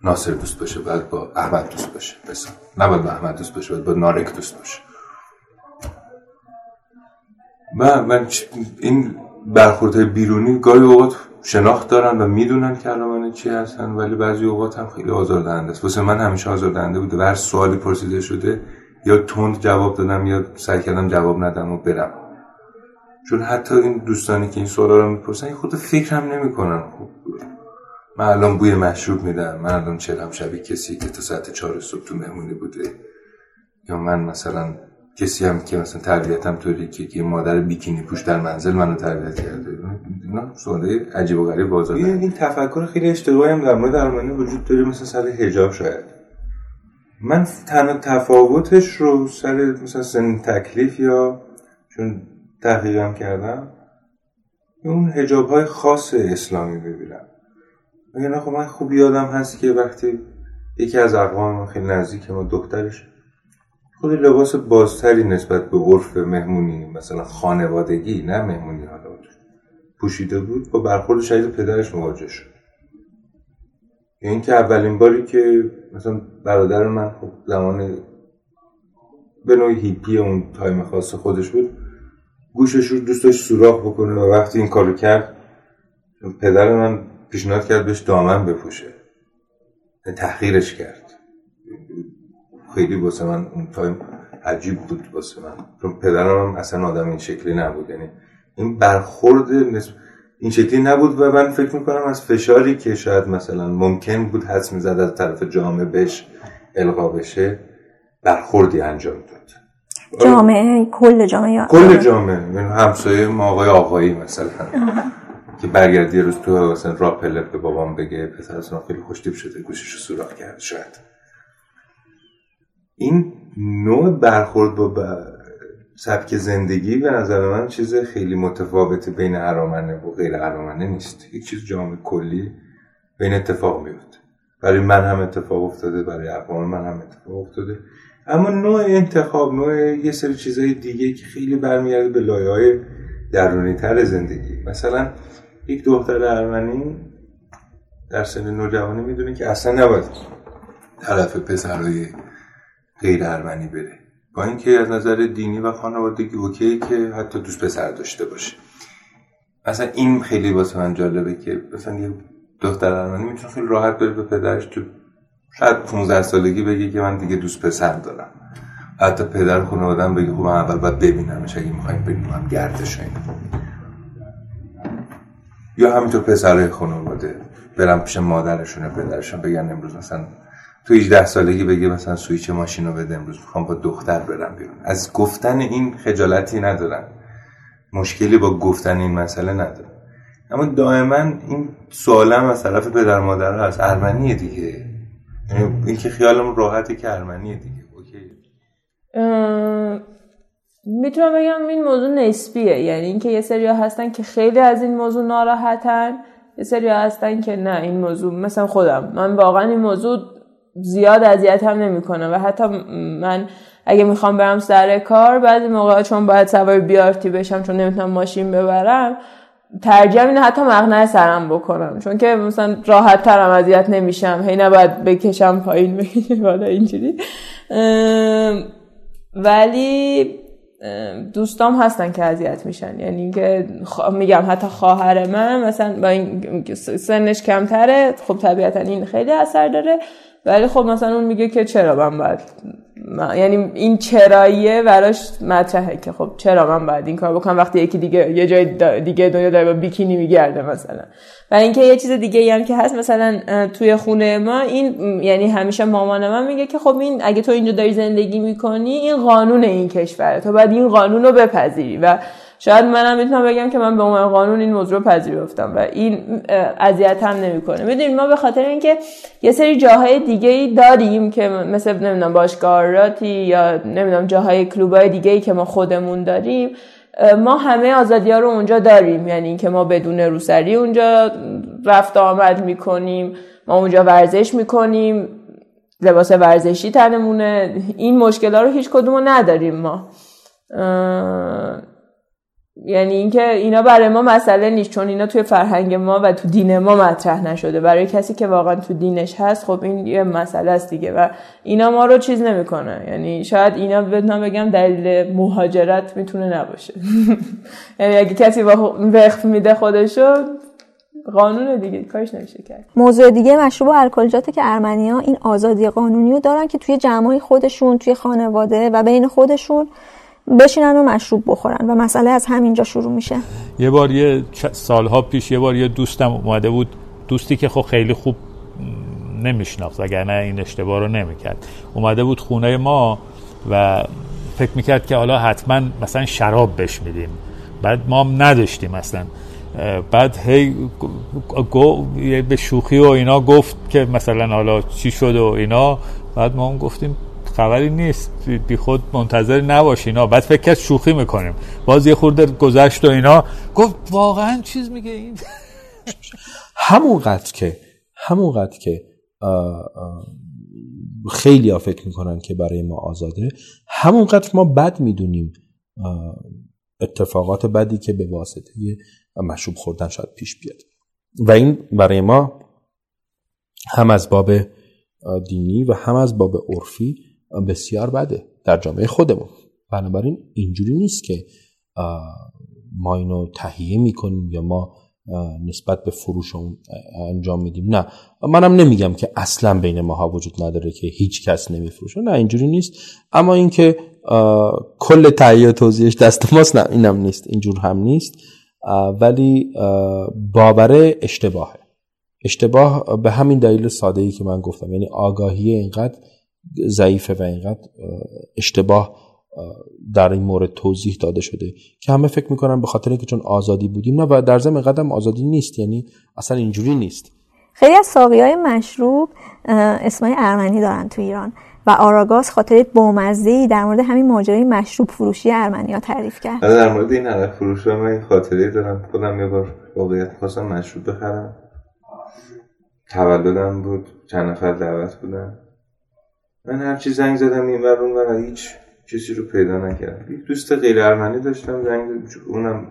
ناصر دوست باشه باید با احمد دوست باشه. مثلا نباید با احمد دوست باشه باید با نارک دوست باشه. و من این برخوردهای بیرونی گاهی اوقات شناخت دارن و می‌دونن که علامانه چی هستن ولی بعضی اوقات هم خیلی آزاردهنده است. واسه من همیشه آزاردهنده بوده و هر سوالی پرسیده شده یا تند جواب دادم یا سعی کردم جواب ندم و برم. چون حتی این دوستانی که این سوالا رو می‌پرسن خود فکرم نمی‌کنن. خب من الان بوی مشروب میدم من الان چرم شبیه کسی که تا ساعت چهار صبح تو مهمونی بوده؟ یا من مثلا کسی هم که مثلا تربیتم طوری که یه مادر بیکینی پوش در منزل منو تربیت کرده. نه سواله عجیب و غریب بازار این, این تفکر خیلی اشتباهی هم در مورد ارمنی وجود داره مثلا سر حجاب شاید. من تنها تفاوتش رو سر مثلا سن تکلیف یا چون تحقیقم کردم اون حجاب های خاص اسلامی ببینم. نه خب من خوب یادم هست که وقتی یکی از اقوام خیلی نزدیک ما دخترش خود لباس بازتری نسبت به عرف مهمونی مثلا خانوادگی نه مهمونی حالا پوشیده بود با برخورد شهید پدرش مواجه شد. یعنی که اولین باری که مثلا برادر من خب زمان به نوعی هیپی اون time خاص خودش بود گوشش رو دوست داشت سوراخ بکنه و وقتی این کارو کرد پدر من پیشنهاد کرد بهش دامن بپوشه. تحقیرش کرد. خیلی واسه من اون time عجیب بود واسه من. چون پدرم هم اصلا آدم این شکلی نبود. یعنی این برخورد این شکلی نبود و من فکر می‌کنم از فشاری که شاید مثلا ممکن بود حس می‌زد از طرف جامعه بهش القا بشه برخوردی انجام داد. جامعه کل جامعه. کل جامعه. یعنی همسایه ما آقای آقایی مثلا. که برگردی روز تو مثلا راه پله به بابام بگه پسر خیلی خوشتیب شده گوشش رو سوراخ کرد شاید. این نوع برخورد با سبک زندگی به نظر من چیز خیلی متفاوتی بین ارامنه و غیر ارامنه نیست. یک چیز جامع کلی بین اتفاق میفته برای من هم اتفاق افتاده برای اقوام من هم اتفاق افتاده. اما نوع انتخاب نوع یه سری چیزهای دیگه که خیلی برمیگرده به لایه های درونی تر زندگی. مثلا یک دختر ارمنی در سن نوجوانی می‌دونه که اصلا نباید طرف پسرهای غیر ارمنی بره. با اینکه از نظر دینی و خانوادگی اوکی که حتی دوست پسر داشته باشه. مثلا این خیلی واسه من جالبه که مثلا یه دختر ارمنی می‌تونه خیلی راحت بره به پدرش. تو شاید 15 سالگی بگه که من دیگه دوست پسر دارم. حتی پدر خانوادم بگه خب من اول باید ببینمش. اگه می‌خوایم ببینم گردش اینا یا همینطور پسرهای خانواده برم پیش مادرشون پدرشون بگن امروز مثلا تو 18 سالگی بگه مثلا سویچ ماشین رو بده امروز می‌خوام با دختر برم بیرون. از گفتن این خجالتی ندارن مشکلی با گفتن این مسئله ندارن اما دائما این سوالم از طرف پدر مادر هست. ارمنیه دیگه. یعنی این که خیالم راحته که ارمنیه دیگه. اوکی. می‌تونم بگم این موضوع نسبیه. یعنی اینکه یه سری هستن که خیلی از این موضوع ناراحتن یه سری هستن که نه این موضوع مثلا خودم. من واقعا این موضوع زیاد اذیت هم نمی‌کنه و حتی من اگه می‌خوام برم سر کار بعضی موقع چون باید سوار بیارتی بشم چون نمی‌تونم ماشین ببرم ترجیح اینه حتی مقنعه سرم بکنم. چون که مثلا راحت ترم اذیت نمیشم. هی نباید بکشم پایین بکشم بالا اینجوری. ولی دوستام هستن که اذیت میشن. یعنی اینکه میگم حتی خواهر من مثلا با این سنش کمتره خب طبیعتا این خیلی اثر داره. ولی خب مثلا اون میگه که چرا من باید یعنی این چراییه براش مطرحه که خب چرا من باید این کار بکنم؟ وقتی یکی دیگه یه جای دیگه دنیا داره با بیکینی میگرده مثلا. و اینکه یه چیز دیگه هم که هست مثلا توی خونه ما این یعنی همیشه مامان من میگه که خب این اگه تو اینجا داری زندگی می‌کنی این قانون این کشوره. تو باید این قانون رو بپذیری. و شاید منم می‌تونم بگم که من به عنوان قانون این موضوع رو پذیرفتم و این اذیت هم نمی‌کنه. می‌دونید ما به خاطر اینکه یه سری جاهای دیگه ای داریم که مثل نمی‌دونم باشگاهاتی یا نمی‌دونم جاهای کلوبای دیگه ای که ما خودمون داریم ما همه آزادی ها رو اونجا داریم. یعنی اینکه ما بدون روسری اونجا رفت آمد می‌کنیم ما اونجا ورزش می‌کنیم لباس ورزشی تنمونه. این مشکل رو هیچ کدوم نداریم ما. یعنی اینکه اینا برای ما مسئله نیست چون اینا توی فرهنگ ما و تو دین ما مطرح نشده. برای کسی که واقعا تو دینش هست خب این یه مسئله است دیگه و اینا ما رو چیز نمی‌کنه. یعنی شاید اینا بتونم بگم دلیل مهاجرت می‌تونه نباشه. *laughs* یعنی اگه کسی وقف میده خودشو قانون دیگه کارش نمیشه کرد. موضوع دیگه مشروب و الکلیجاته که ارمنیا این آزادی قانونی رو دارن که توی جمعای خودشون توی خانواده و بین خودشون بشینن و مشروب بخورن و مسئله از همینجا شروع میشه. یه بار یه سالها پیش یه بار یه دوستم اومده بود دوستی که خب خیلی خوب نمیشناخت وگرنه این اشتباه رو نمی‌کرد. اومده بود خونه ما و فکر می‌کرد که حالا حتما مثلا شراب بش میدیم. بعد ما هم نداشتیم مثلا بعد هی به شوخی و اینا گفت که مثلا حالا چی شد و اینا. بعد ما هم گفتیم خبری نیست. بی خود منتظر نباشی اینا بعد فکر کرد شوخی می‌کنیم. باز یه خورده گذشت و اینا. گفت واقعا چیز میگه این؟ *laughs* همونقدر که همونقدر که خیلی ها فکر می‌کنن که برای ما آزاده همونقدر ما بد می‌دونیم اتفاقات بدی که به واسطه مشروب خوردن شاید پیش بیاد. و این برای ما هم از باب دینی و هم از باب عرفی بسیار بده در جامعه خودمون. بنابراین اینجوری نیست که ما اینو تهیه می‌کنیم یا ما نسبت به فروش انجام میدیم. نه. منم نمیگم که اصلا بین ماها وجود نداره که هیچ کس نمیفروشه. نه اینجوری نیست. اما اینکه کل تهیه توضیحش دست ماست نه اینم نیست. اینجور هم نیست. ولی باور اشتباهه. اشتباه به همین دلیل ساده ای که من گفتم. یعنی آگاهی اینقدر ضعیفه و اینقدر اشتباه در این مورد توضیح داده شده که همه فکر می‌کنن به خاطر اینکه چون آزادی بودیم نه و در ضمن قدم آزادی نیست یعنی اصلا اینجوری نیست. خیلی از ساقی های مشروب اسمای ارمنی دارن تو ایران و آراگاز خاطر بامزه در مورد همین ماجرای مشروب فروشی ارمنی ها تعریف کرد. آره، در مورد این عرق فروش من این خاطره دارم. خودم یه بار واقعیت خواستم مشروب بخرم. تولدم بود چند نفر دعوت بودن. من هرچی زنگ زدم این بر اون هیچ چیزی رو پیدا نکردم. یک دوست غیر ارمنی داشتم زنگ اونم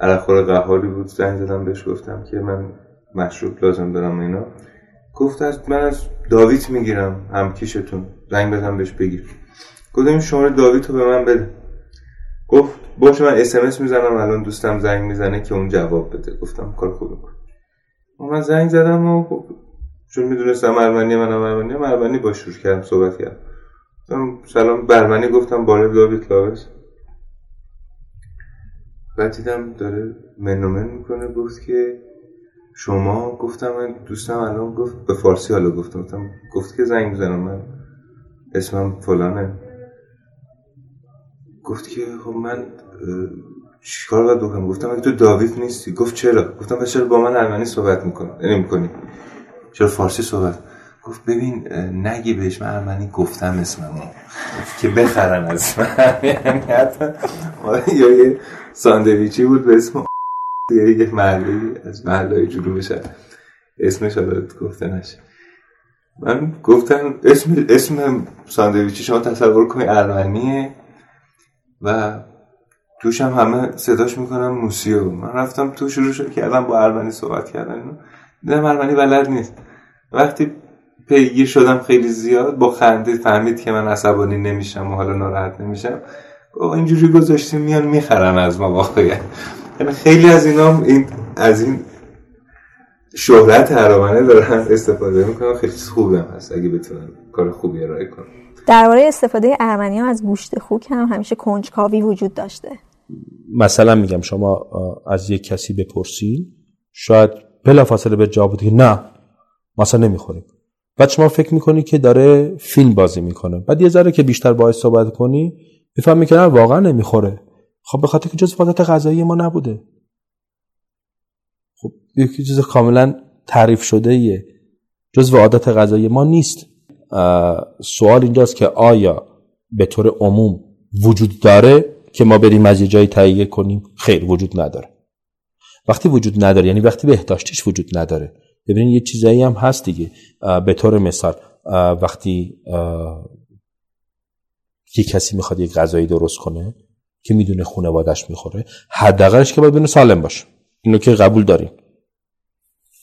عرقخور قهاری بود. زنگ زدم بهش گفتم که من مشروب لازم دارم اینا. گفت از من از داویت می‌گیرم هم کیشتون زنگ بزن بهش بگیر. گفتم شماره داویت رو به من بده. گفت باشه من اسمس می‌زنم. الان دوستم زنگ می‌زنه که اون جواب بده. گفتم کار خوبه کن. من زنگ زدم و خب چون می‌دونستم ارمنی منم ارمنی ارمنی با شروع کردم صحبت کردم. سلام برمنی گفتم باره داوید لاوس بعد دیدم داره منومن می‌کنه گفت که شما؟ گفتم دوستم الان گفت به فارسی حالا گفتم. گفتم گفت که زنگ می‌زنم من. اسمم فلانه. گفت که خب من چیکار باید بکنم؟ گفتم تو داوید نیستی. گفت چرا؟ گفتم چرا با من ارمنی صحبت می‌کنی؟ یعنی می‌کنی. چرا فارسی صحبت؟ گفت ببین نگی بهش من ارمنی گفتم اسممو. که بخرن از من یا یه ساندویچی بود به اسم یک محلی از محله جنوب شهر. اسمش حالا گفته نشه. من گفتم اسم اسم ساندویچی شما تصور کنید ارمنیه و توش هم همه صداش می‌کنم موسیو. من رفتم تو شروع شد کردم با ارمنی صحبت کردن. دیدم ارمنی بلد نیست. وقتی پیگیر شدم خیلی زیاد با خنده فهمید که من عصبانی نمیشم و حالا ناراحت نمیشم. اینجوری گذاشتیم میان می‌خرن از ما واقعا. یعنی خیلی از اینا این از این شهرت هرامنه دارن استفاده می‌کنن. خیلی خوبه هست اگه بتونن کار خوبی ارائه کنن. درباره استفاده ارمنی ها از گوشت خوک هم همیشه کنجکاوی وجود داشته. مثلا میگم شما از یک کسی بپرسی شاید بلافاصله به جواب که نه. مثلا نمی‌خوریم بعد شما فکر می‌کنی که داره فیلم بازی می‌کنه. بعد یه ذره که بیشتر باهاش صحبت کنی می‌فهمی که واقعا نمی‌خوره. خب به خاطر که جز عادت غذایی ما نبوده. خب یکی چیز کاملا تعریف شده ایه جز عادت غذایی ما نیست. سوال اینجاست که آیا به طور عموم وجود داره که ما بریم از یه جایی تهیه کنیم؟ خیر وجود نداره. وقتی وجود نداره یعنی وقتی بهداشتیش وجود نداره. ببینید یه چیزایی هم هست دیگه. به طور مثال وقتی یه کسی می‌خواد یک غذایی درست کنه که می‌دونه خانوادش می‌خوره حداقلش که باید بینه سالم باشه. اینو که قبول داریم.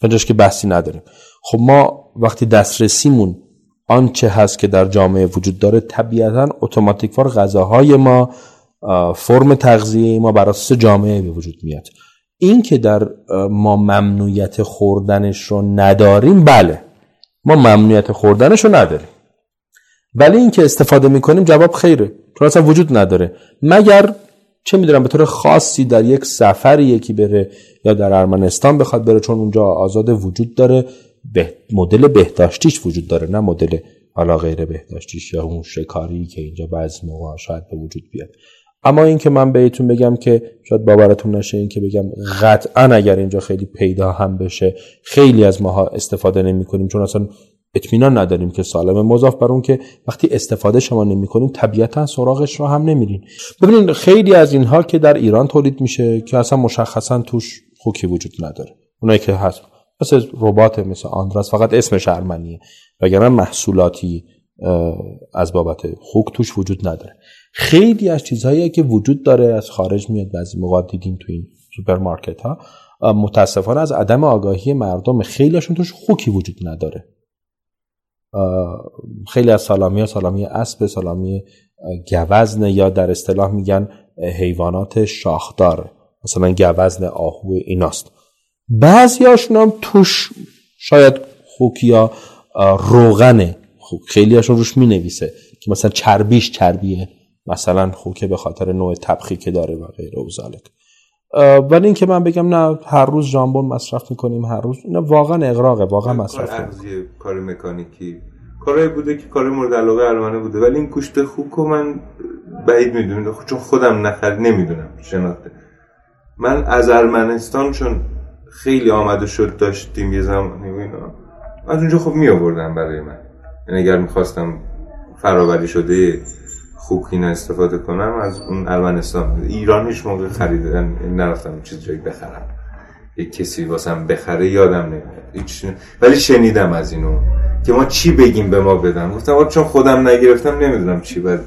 بجاش که بحثی نداریم. خب ما وقتی دسترسیمون آنچه هست که در جامعه وجود داره طبیعتا اتوماتیکوار غذاهای ما فرم تغذیه ما بر اساس جامعه به وجود میاد. این که در ما ممنوعیت خوردنش رو نداریم بله. ما ممنوعیت خوردنش رو نداریم. ولی این که استفاده می‌کنیم جواب خیره. چون اصلا وجود نداره. مگر چه می‌دونم به طور خاصی در یک سفری یکی بره یا در ارمنستان بخواد بره چون اونجا آزاد وجود داره. به مدل بهداشتیش وجود داره نه مدل حالا غیر بهداشتیش یا اون شکاری که اینجا بعضی موقع شاید به وجود بیاد. اما این که من بهتون بگم که شاید باورتون نشه این که بگم قطعا اگر اینجا خیلی پیدا هم بشه خیلی از ماها استفاده نمی کنیم چون اصلا اطمینان نداریم که سالم. مضاف بر اون که وقتی استفاده شما نمی کنیم طبیعتا سراغش رو هم نمیرین. ببینید خیلی از اینها که در ایران تولید میشه که اصلا مشخصا توش خوکی وجود نداره. اونایی که هست مثل ربات مثل آندراس فقط اسمش ارمنیه وگرنه محصولاتی از بابت خوک توش وجود نداره. خیلی از چیزهایی که وجود داره از خارج میاد بعضی موقع دیدیم تو این سوپرمارکت ها متاسفانه از عدم آگاهی مردم خیلیشون توش خوکی وجود نداره. خیلی از سالامی ها سالامی اسب سالامی گوزن یا در اصطلاح میگن حیوانات شاخدار. مثلا گوزن آهو ایناست. بعضی هم توش شاید خوک یا روغنه. خیلی هاشون روش می نویسه که مثلا چربیش چربیه. مثلا خوکه به خاطر نوع تبخی که داره و غیره و ذالک ولی اینکه من بگم نه هر روز ژامبون مصرف می‌کنیم هر روز نه واقعا اغراقه واقعا مصرف کار مکانیکی. کارهای بوده که کار مورد علاقه بوده ولی این گوشت خوک من بعید می‌دونم چون خودم نخرید نمی‌دونم شناخته. من از ارمنستان چون خیلی آمده شد داشتیم یه زمانی و اینا از اونجا خب می آوردم برای من. یعنی اگر می‌خواستم فرابری شده اینا استفاده کنم از اون ارمنستان ایران هیچ موقع خریدن نرفتم چیز جایی بخرم. یک کسی واسم بخره یادم نمیاد. ولی شنیدم از اینو که ما چی بگیم به ما بدن. گفتم چون خودم نگرفتم نمی‌دونم چی باید.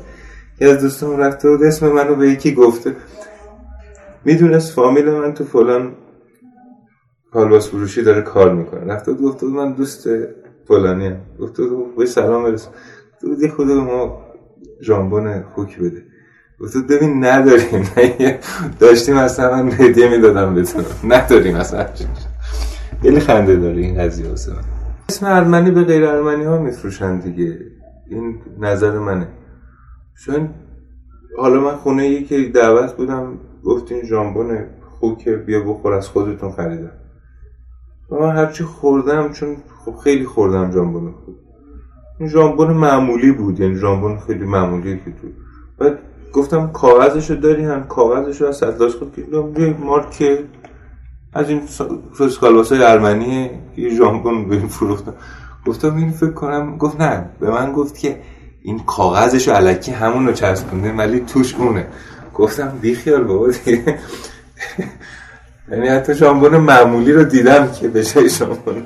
یه از دوستان رفته بود اسم منو به یکی گفته. می‌دونست فامیل من تو فلان کالباس فروشی داره کار می‌کنه. رفته بود گفته من دوست فلانی هم گفته بود سلام گفته یه خود ما ژامبون خوک بده گفته ببین نداریم. *laughs* داشتیم اصلا من هدیه می‌دادم بهتون. نداریم اصلا. خیلی خنده داره این قضیه واسه اسم ارمنی به غیر ارمنی ها میفروشن دیگه. این نظر منه. چون حالا من خونه ای که دعوت بودم گفتین ژامبون خوکه بیا بخور از خودتون خریدم. و من هرچی خوردم چون خب خیلی خوردم ژامبون خوک این ژامبون معمولی بود یعنی ژامبون خیلی معمولی که تو. بعد گفتم کاغذشو داری هم کاغذشو از صدلاش خود که مارک از این های ارمنی یه ژامبون به این فروختم گفتم این فکر کنم گفت نه به من گفت که این کاغذشو علکی همون رو چسبونده ولی توش اونه. گفتم بیخیال بابا دیگه. *laughs* یعنی حتی ژامبون معمولی رو دیدم که به جای ژامبون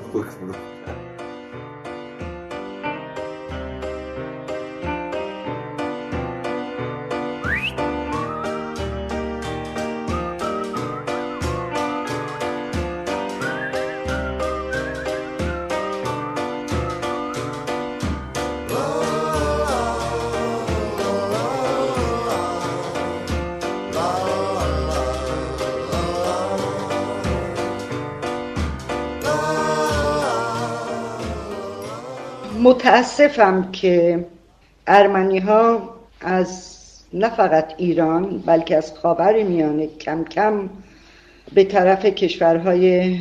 متاسفم که ارمنی ها از نه فقط ایران بلکه از خاور میانه کم کم به طرف کشورهای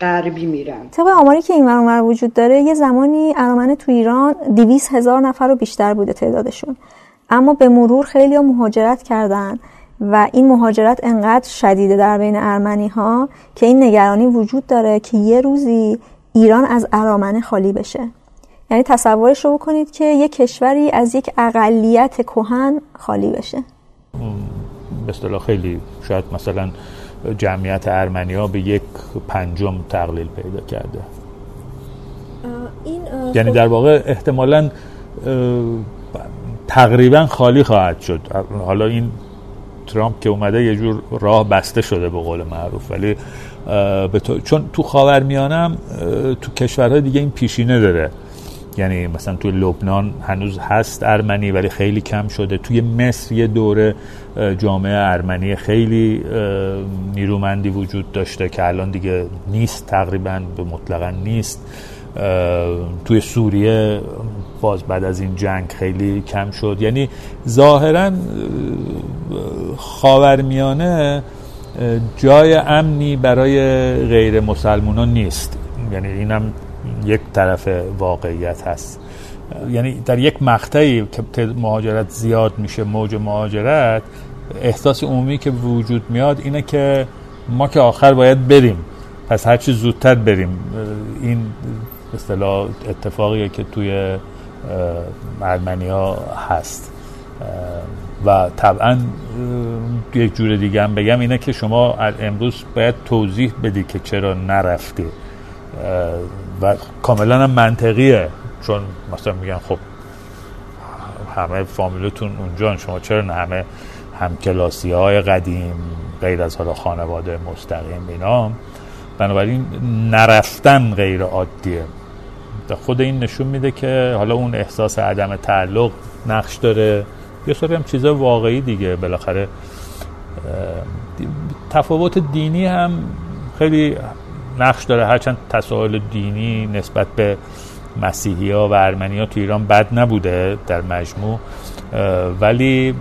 غربی میرن. طبق آماری که این ورانور وجود داره یه زمانی ارمن تو ایران دیویس هزار نفر رو بیشتر بوده تعدادشون. اما به مرور خیلی مهاجرت کردن و این مهاجرت انقدر شدیده در بین ارمنی ها که این نگرانی وجود داره که یه روزی ایران از ارامنه خالی بشه. یعنی تصورش رو بکنید که یک کشوری از یک اقلیت کهن خالی بشه. به اصطلاح خیلی شاید مثلا جمعیت ارمنیا به یک پنجم تقلیل پیدا کرده. این یعنی خب در واقع احتمالا تقریبا خالی خواهد شد. حالا این ترامپ که اومده یه جور راه بسته شده به قول معروف. ولی چون تو خاورمیانه تو کشورهای دیگه این پیشینه داره. یعنی مثلا توی لبنان هنوز هست ارمنی ولی خیلی کم شده. توی مصر یه دوره جامعه ارمنی خیلی نیرومندی وجود داشته که الان دیگه نیست تقریبا به مطلقا نیست. توی سوریه باز بعد از این جنگ خیلی کم شد. یعنی ظاهرا خاورمیانه جای امنی برای غیر مسلمانان نیست. یعنی اینم یک طرف واقعیت هست. یعنی در یک مقطعی که مهاجرت زیاد میشه موج مهاجرت احساس عمومی که وجود میاد اینه که ما که آخر باید بریم. پس هرچی زودتر بریم. این اصطلاح اتفاقیه که توی ارمنیا هست. و طبعا یک جور دیگه هم بگم اینه که شما امروز باید توضیح بدی که چرا نرفتی. و کاملا هم منطقیه. چون مثلا میگن خب همه فامیلتون اونجا شما چرا نه همه همکلاسی های قدیم غیر از حالا خانواده مستقیم اینا. بنابراین نرفتن غیر عادیه. خود این نشون میده که حالا اون احساس عدم تعلق نقش داره. یه سری هم واقعی دیگه. بالاخره تفاوت دینی هم خیلی نقش داره. هرچند تساهل دینی نسبت به مسیحی ها و ارمنی ها تو ایران بد نبوده در مجموع. ولی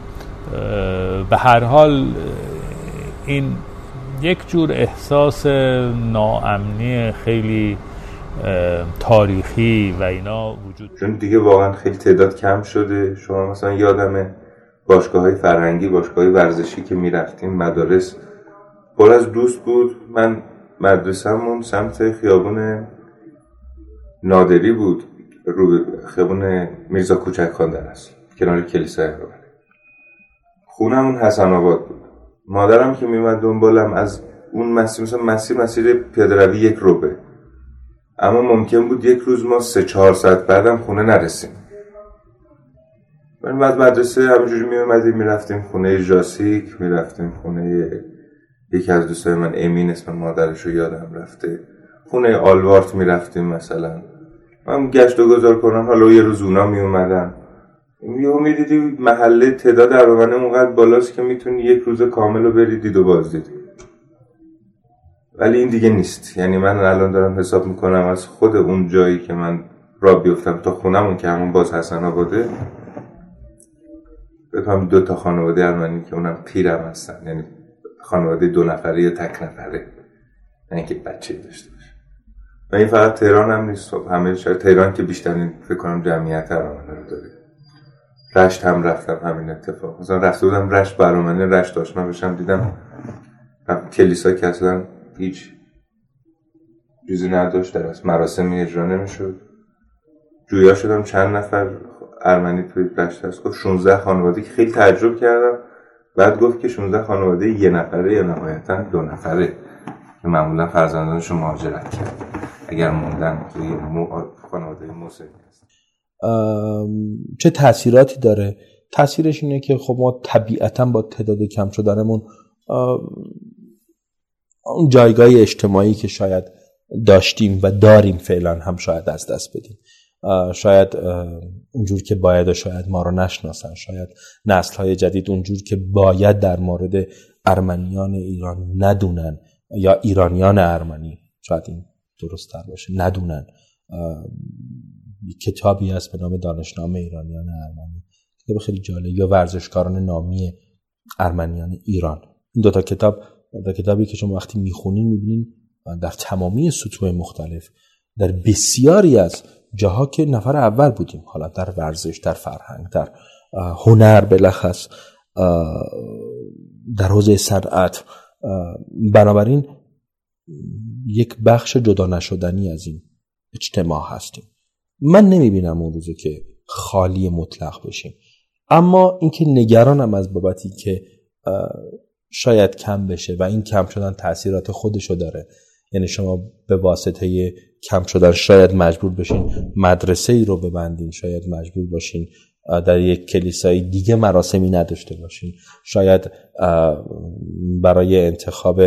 به هر حال این یک جور احساس ناامنی خیلی تاریخی و اینا وجود چون دیگه واقعا خیلی تعداد کم شده. شما مثلا یادمه باشگاه های فرهنگی باشگاه ورزشی که می‌رفتیم مدارس. پر از دوست بود. من مدرسهمون سمت خیابون نادری بود. رو خیابون میرزا کوچک خان در است. کنار کلیسای رو خونمون حسن آباد بود. مادرم که میومد دنبالم از اون مسیر مثلا مسیر مسیر پیاده روی یک روبه اما ممکن بود یک روز ما سه چهار ساعت بعدم خونه نرسیم. من بعد مدرسه همینجوری می می‌رفتیم خونه جاسیک می‌رفتیم خونه یکی از دوستای من امین اسم مادرش رو یادم رفته. خونه آلوارت می‌رفتیم مثلا. من گشت و گذار کنم حالا یه روز اونا می اومدن. یهو می‌دیدی محله تعداد ارمنه اونقدر بالاست که می‌تونی یک روز کامل رو بری دید و بازدید. ولی این دیگه نیست. یعنی من الان دارم حساب می‌کنم از خود اون جایی که من را بیفتم تا خونمون که همون باز حسن آباده بفهم دو تا خانواده ارمنی که اونم پیرم هستن. یعنی خانواده دو نفره یا تک نفره. نه اینکه بچه داشته باشه. و این فقط تهران هم نیست. خب همه شاید تهران که بیشترین فکر کنم جمعیت ارمنه رو داره. رشت هم رفتم همین اتفاق. مثلا رفته بودم رشت برامنه رشت آشنا بشم دیدم کلیسا که اصلا هیچ چیزی نداشت در مراسمی اجرا نمی‌شد. جویا شدم چند نفر ارمنی توی رشت هست گفت 16 خانواده که خیلی تعجب کردم. بعد گفت که 16 خانواده یه نفره یا نهایتا دو نفره. که معمولا فرزندانشون مهاجرت کرد اگر موندن توی خانواده مسلمی هست. چه تاثیراتی داره؟ تاثیرش اینه که خب ما طبیعتا با تعداد کم شدنمون اون جایگاه اجتماعی که شاید داشتیم و داریم فعلا هم شاید از دست بدیم. شاید اونجور که باید شاید ما رو نشناسن شاید نسل های جدید اونجور که باید در مورد ارمنیان ایران ندونن یا ایرانیان ارمنی شاید این درست تر باشه ندونن. کتابی هست به نام دانشنامه ایرانیان ارمنی کتاب خیلی جالب یا ورزشکاران نامی ارمنیان ایران. این دوتا کتاب در کتابی که شما وقتی می‌خونین می‌بینین در تمامی سطوح مختلف در بسیاری از جاها که نفر اول بودیم حالا در ورزش در فرهنگ در هنر بلخص در حوزه صنعت بنابراین یک بخش جدا نشدنی از این اجتماع هستیم. من نمی‌بینم اون روزو که خالی مطلق بشیم. اما اینکه نگرانم از بابتی که شاید کم بشه و این کم شدن تاثیرات خودشو داره. یعنی شما به واسطه کم شدن شاید مجبور بشین مدرسه ای رو ببندین شاید مجبور باشین در یک کلیسای دیگه مراسمی نداشته باشین. شاید برای انتخاب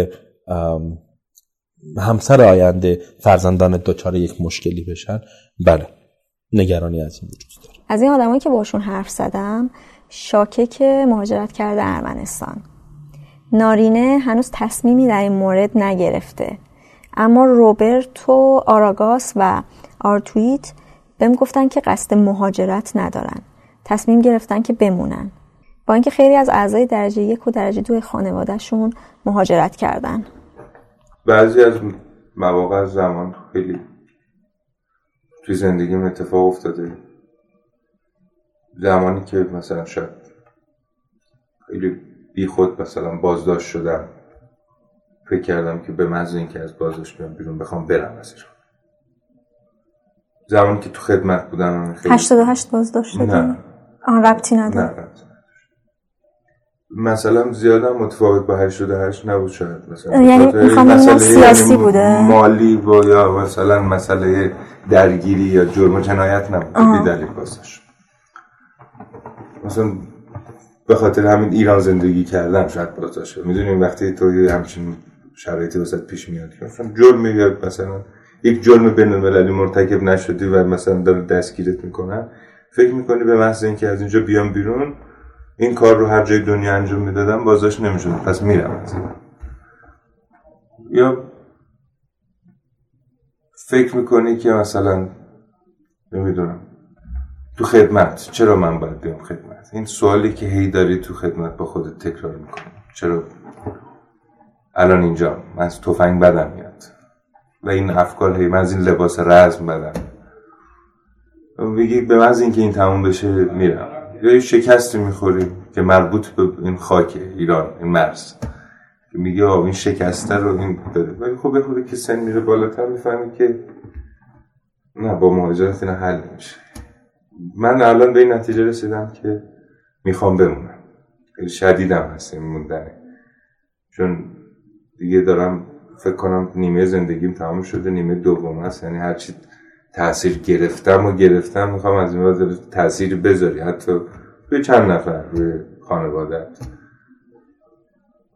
همسر آینده فرزندان دچار یک مشکلی بشن. بله نگرانی از این وجود داره. از این آدمایی که باشون حرف زدم شاکک مهاجرت کرده ارمنستان. نارینه هنوز تصمیمی در این مورد نگرفته. اما روبرتو آراگاس و آرتویت بهم گفتن که قصد مهاجرت ندارن. تصمیم گرفتن که بمونن. با اینکه خیلی از اعضای درجه یک و درجه دو خانوادهشون مهاجرت کردن. بعضی از مواقع زمان خیلی توی زندگیم اتفاق افتاده. زمانی که مثلا شاید خیلی بی خود مثلا بازداشت شدم. فکر کردم که به محض اینکه از بازداشت بیام بیرون بخوام برم ازش زمانی که تو خدمت بودم خیلی 88 بازداشت شدی؟ نه. آن ربطی نداره. نه مثلا زیادم متفاوت با 88 نبود شاید. مثلا یعنی مسئله سیاسی یعنی بوده؟ مالی و یا مثلا مسئله درگیری یا جرم و جنایت نبود. بی دلیل بازداشت مثلا به خاطر همین ایران زندگی کردم شاید بازداشت می‌دونیم وقتی تو همچین شرایطی وسط پیش میاد که مثلا جرم میاد مثلا یک جرم بین المللی مرتکب نشدی و مثلا داره دستگیرت می‌کنن فکر می‌کنی به محض اینکه از اینجا بیام بیرون این کار رو هر جای دنیا انجام می‌دادم بازداشت نمی‌شد. پس میرم از یا فکر می‌کنی که مثلا نمی‌دونم. تو خدمت. چرا من باید بیام خدمت؟ این سوالی که هی داری تو خدمت با خودت تکرار می‌کنی. چرا؟ الان اینجا. من از تفنگ بدم میاد. و این افکار هی من از این لباس رزم بدم. میگی به محض اینکه این تموم بشه میرم. یا یه شکستی می‌خوری که مربوط به این خاک ایران این مرز. که میگی آه این شکسته رو این داره. ولی خب بخوده که سن میره بالاتر می‌فهمی که نه با مهاجرت این حل میشه من الان به این نتیجه رسیدم که می‌خوام بمونم. شدیدم هست این موندنه چون دیگه دارم فکر کنم نیمه زندگیم تمام شده نیمه دوم هست یعنی هرچی تاثیر گرفتم و گرفتم می‌خوام از این بعد تاثیر بذاری. حتی به چند نفر به خانوادت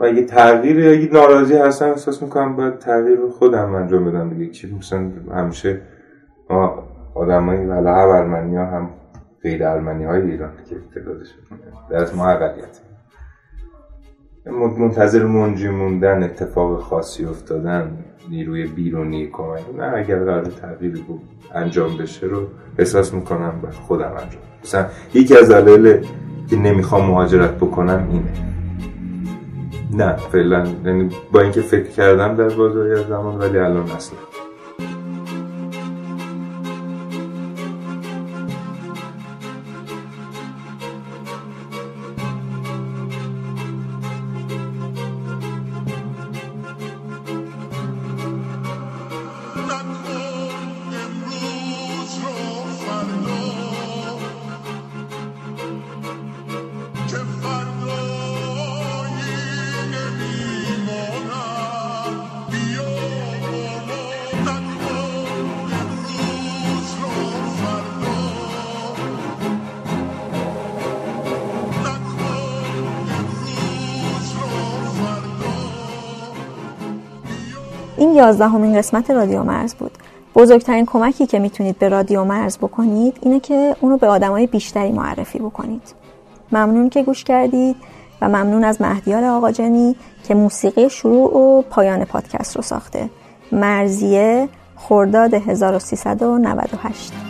و اگه تغییر یا اگه ناراضی هستم احساس می‌کنم باید تغییر خودم انجام بدم دیگه. چی مثلا همیشه ما آدمایی هم ارمنی ها هم غیر ارمنی های ایران که تعدادش در از ما اقلیت منتظر منجی موندن اتفاق خاصی افتادن نیروی بیرونی کمک. نه اگر قرار تغییر انجام بشه رو احساس می‌کنم به خودم انجام. مثلا یکی از دلایل که نمی‌خوام مهاجرت بکنم اینه. نه فعلا یعنی با اینکه فکر کردم در بازاری از زمان ولی الان اصلا. یازدهمین قسمت رادیو مرز بود. بزرگترین کمکی که می‌تونید به رادیو مرز بکنید اینه که اونو به آدمای بیشتری معرفی بکنید. ممنون که گوش کردید و ممنون از مهدیار آقاجنی که موسیقی شروع و پایان پادکست رو ساخته. مرزیه خرداد 1398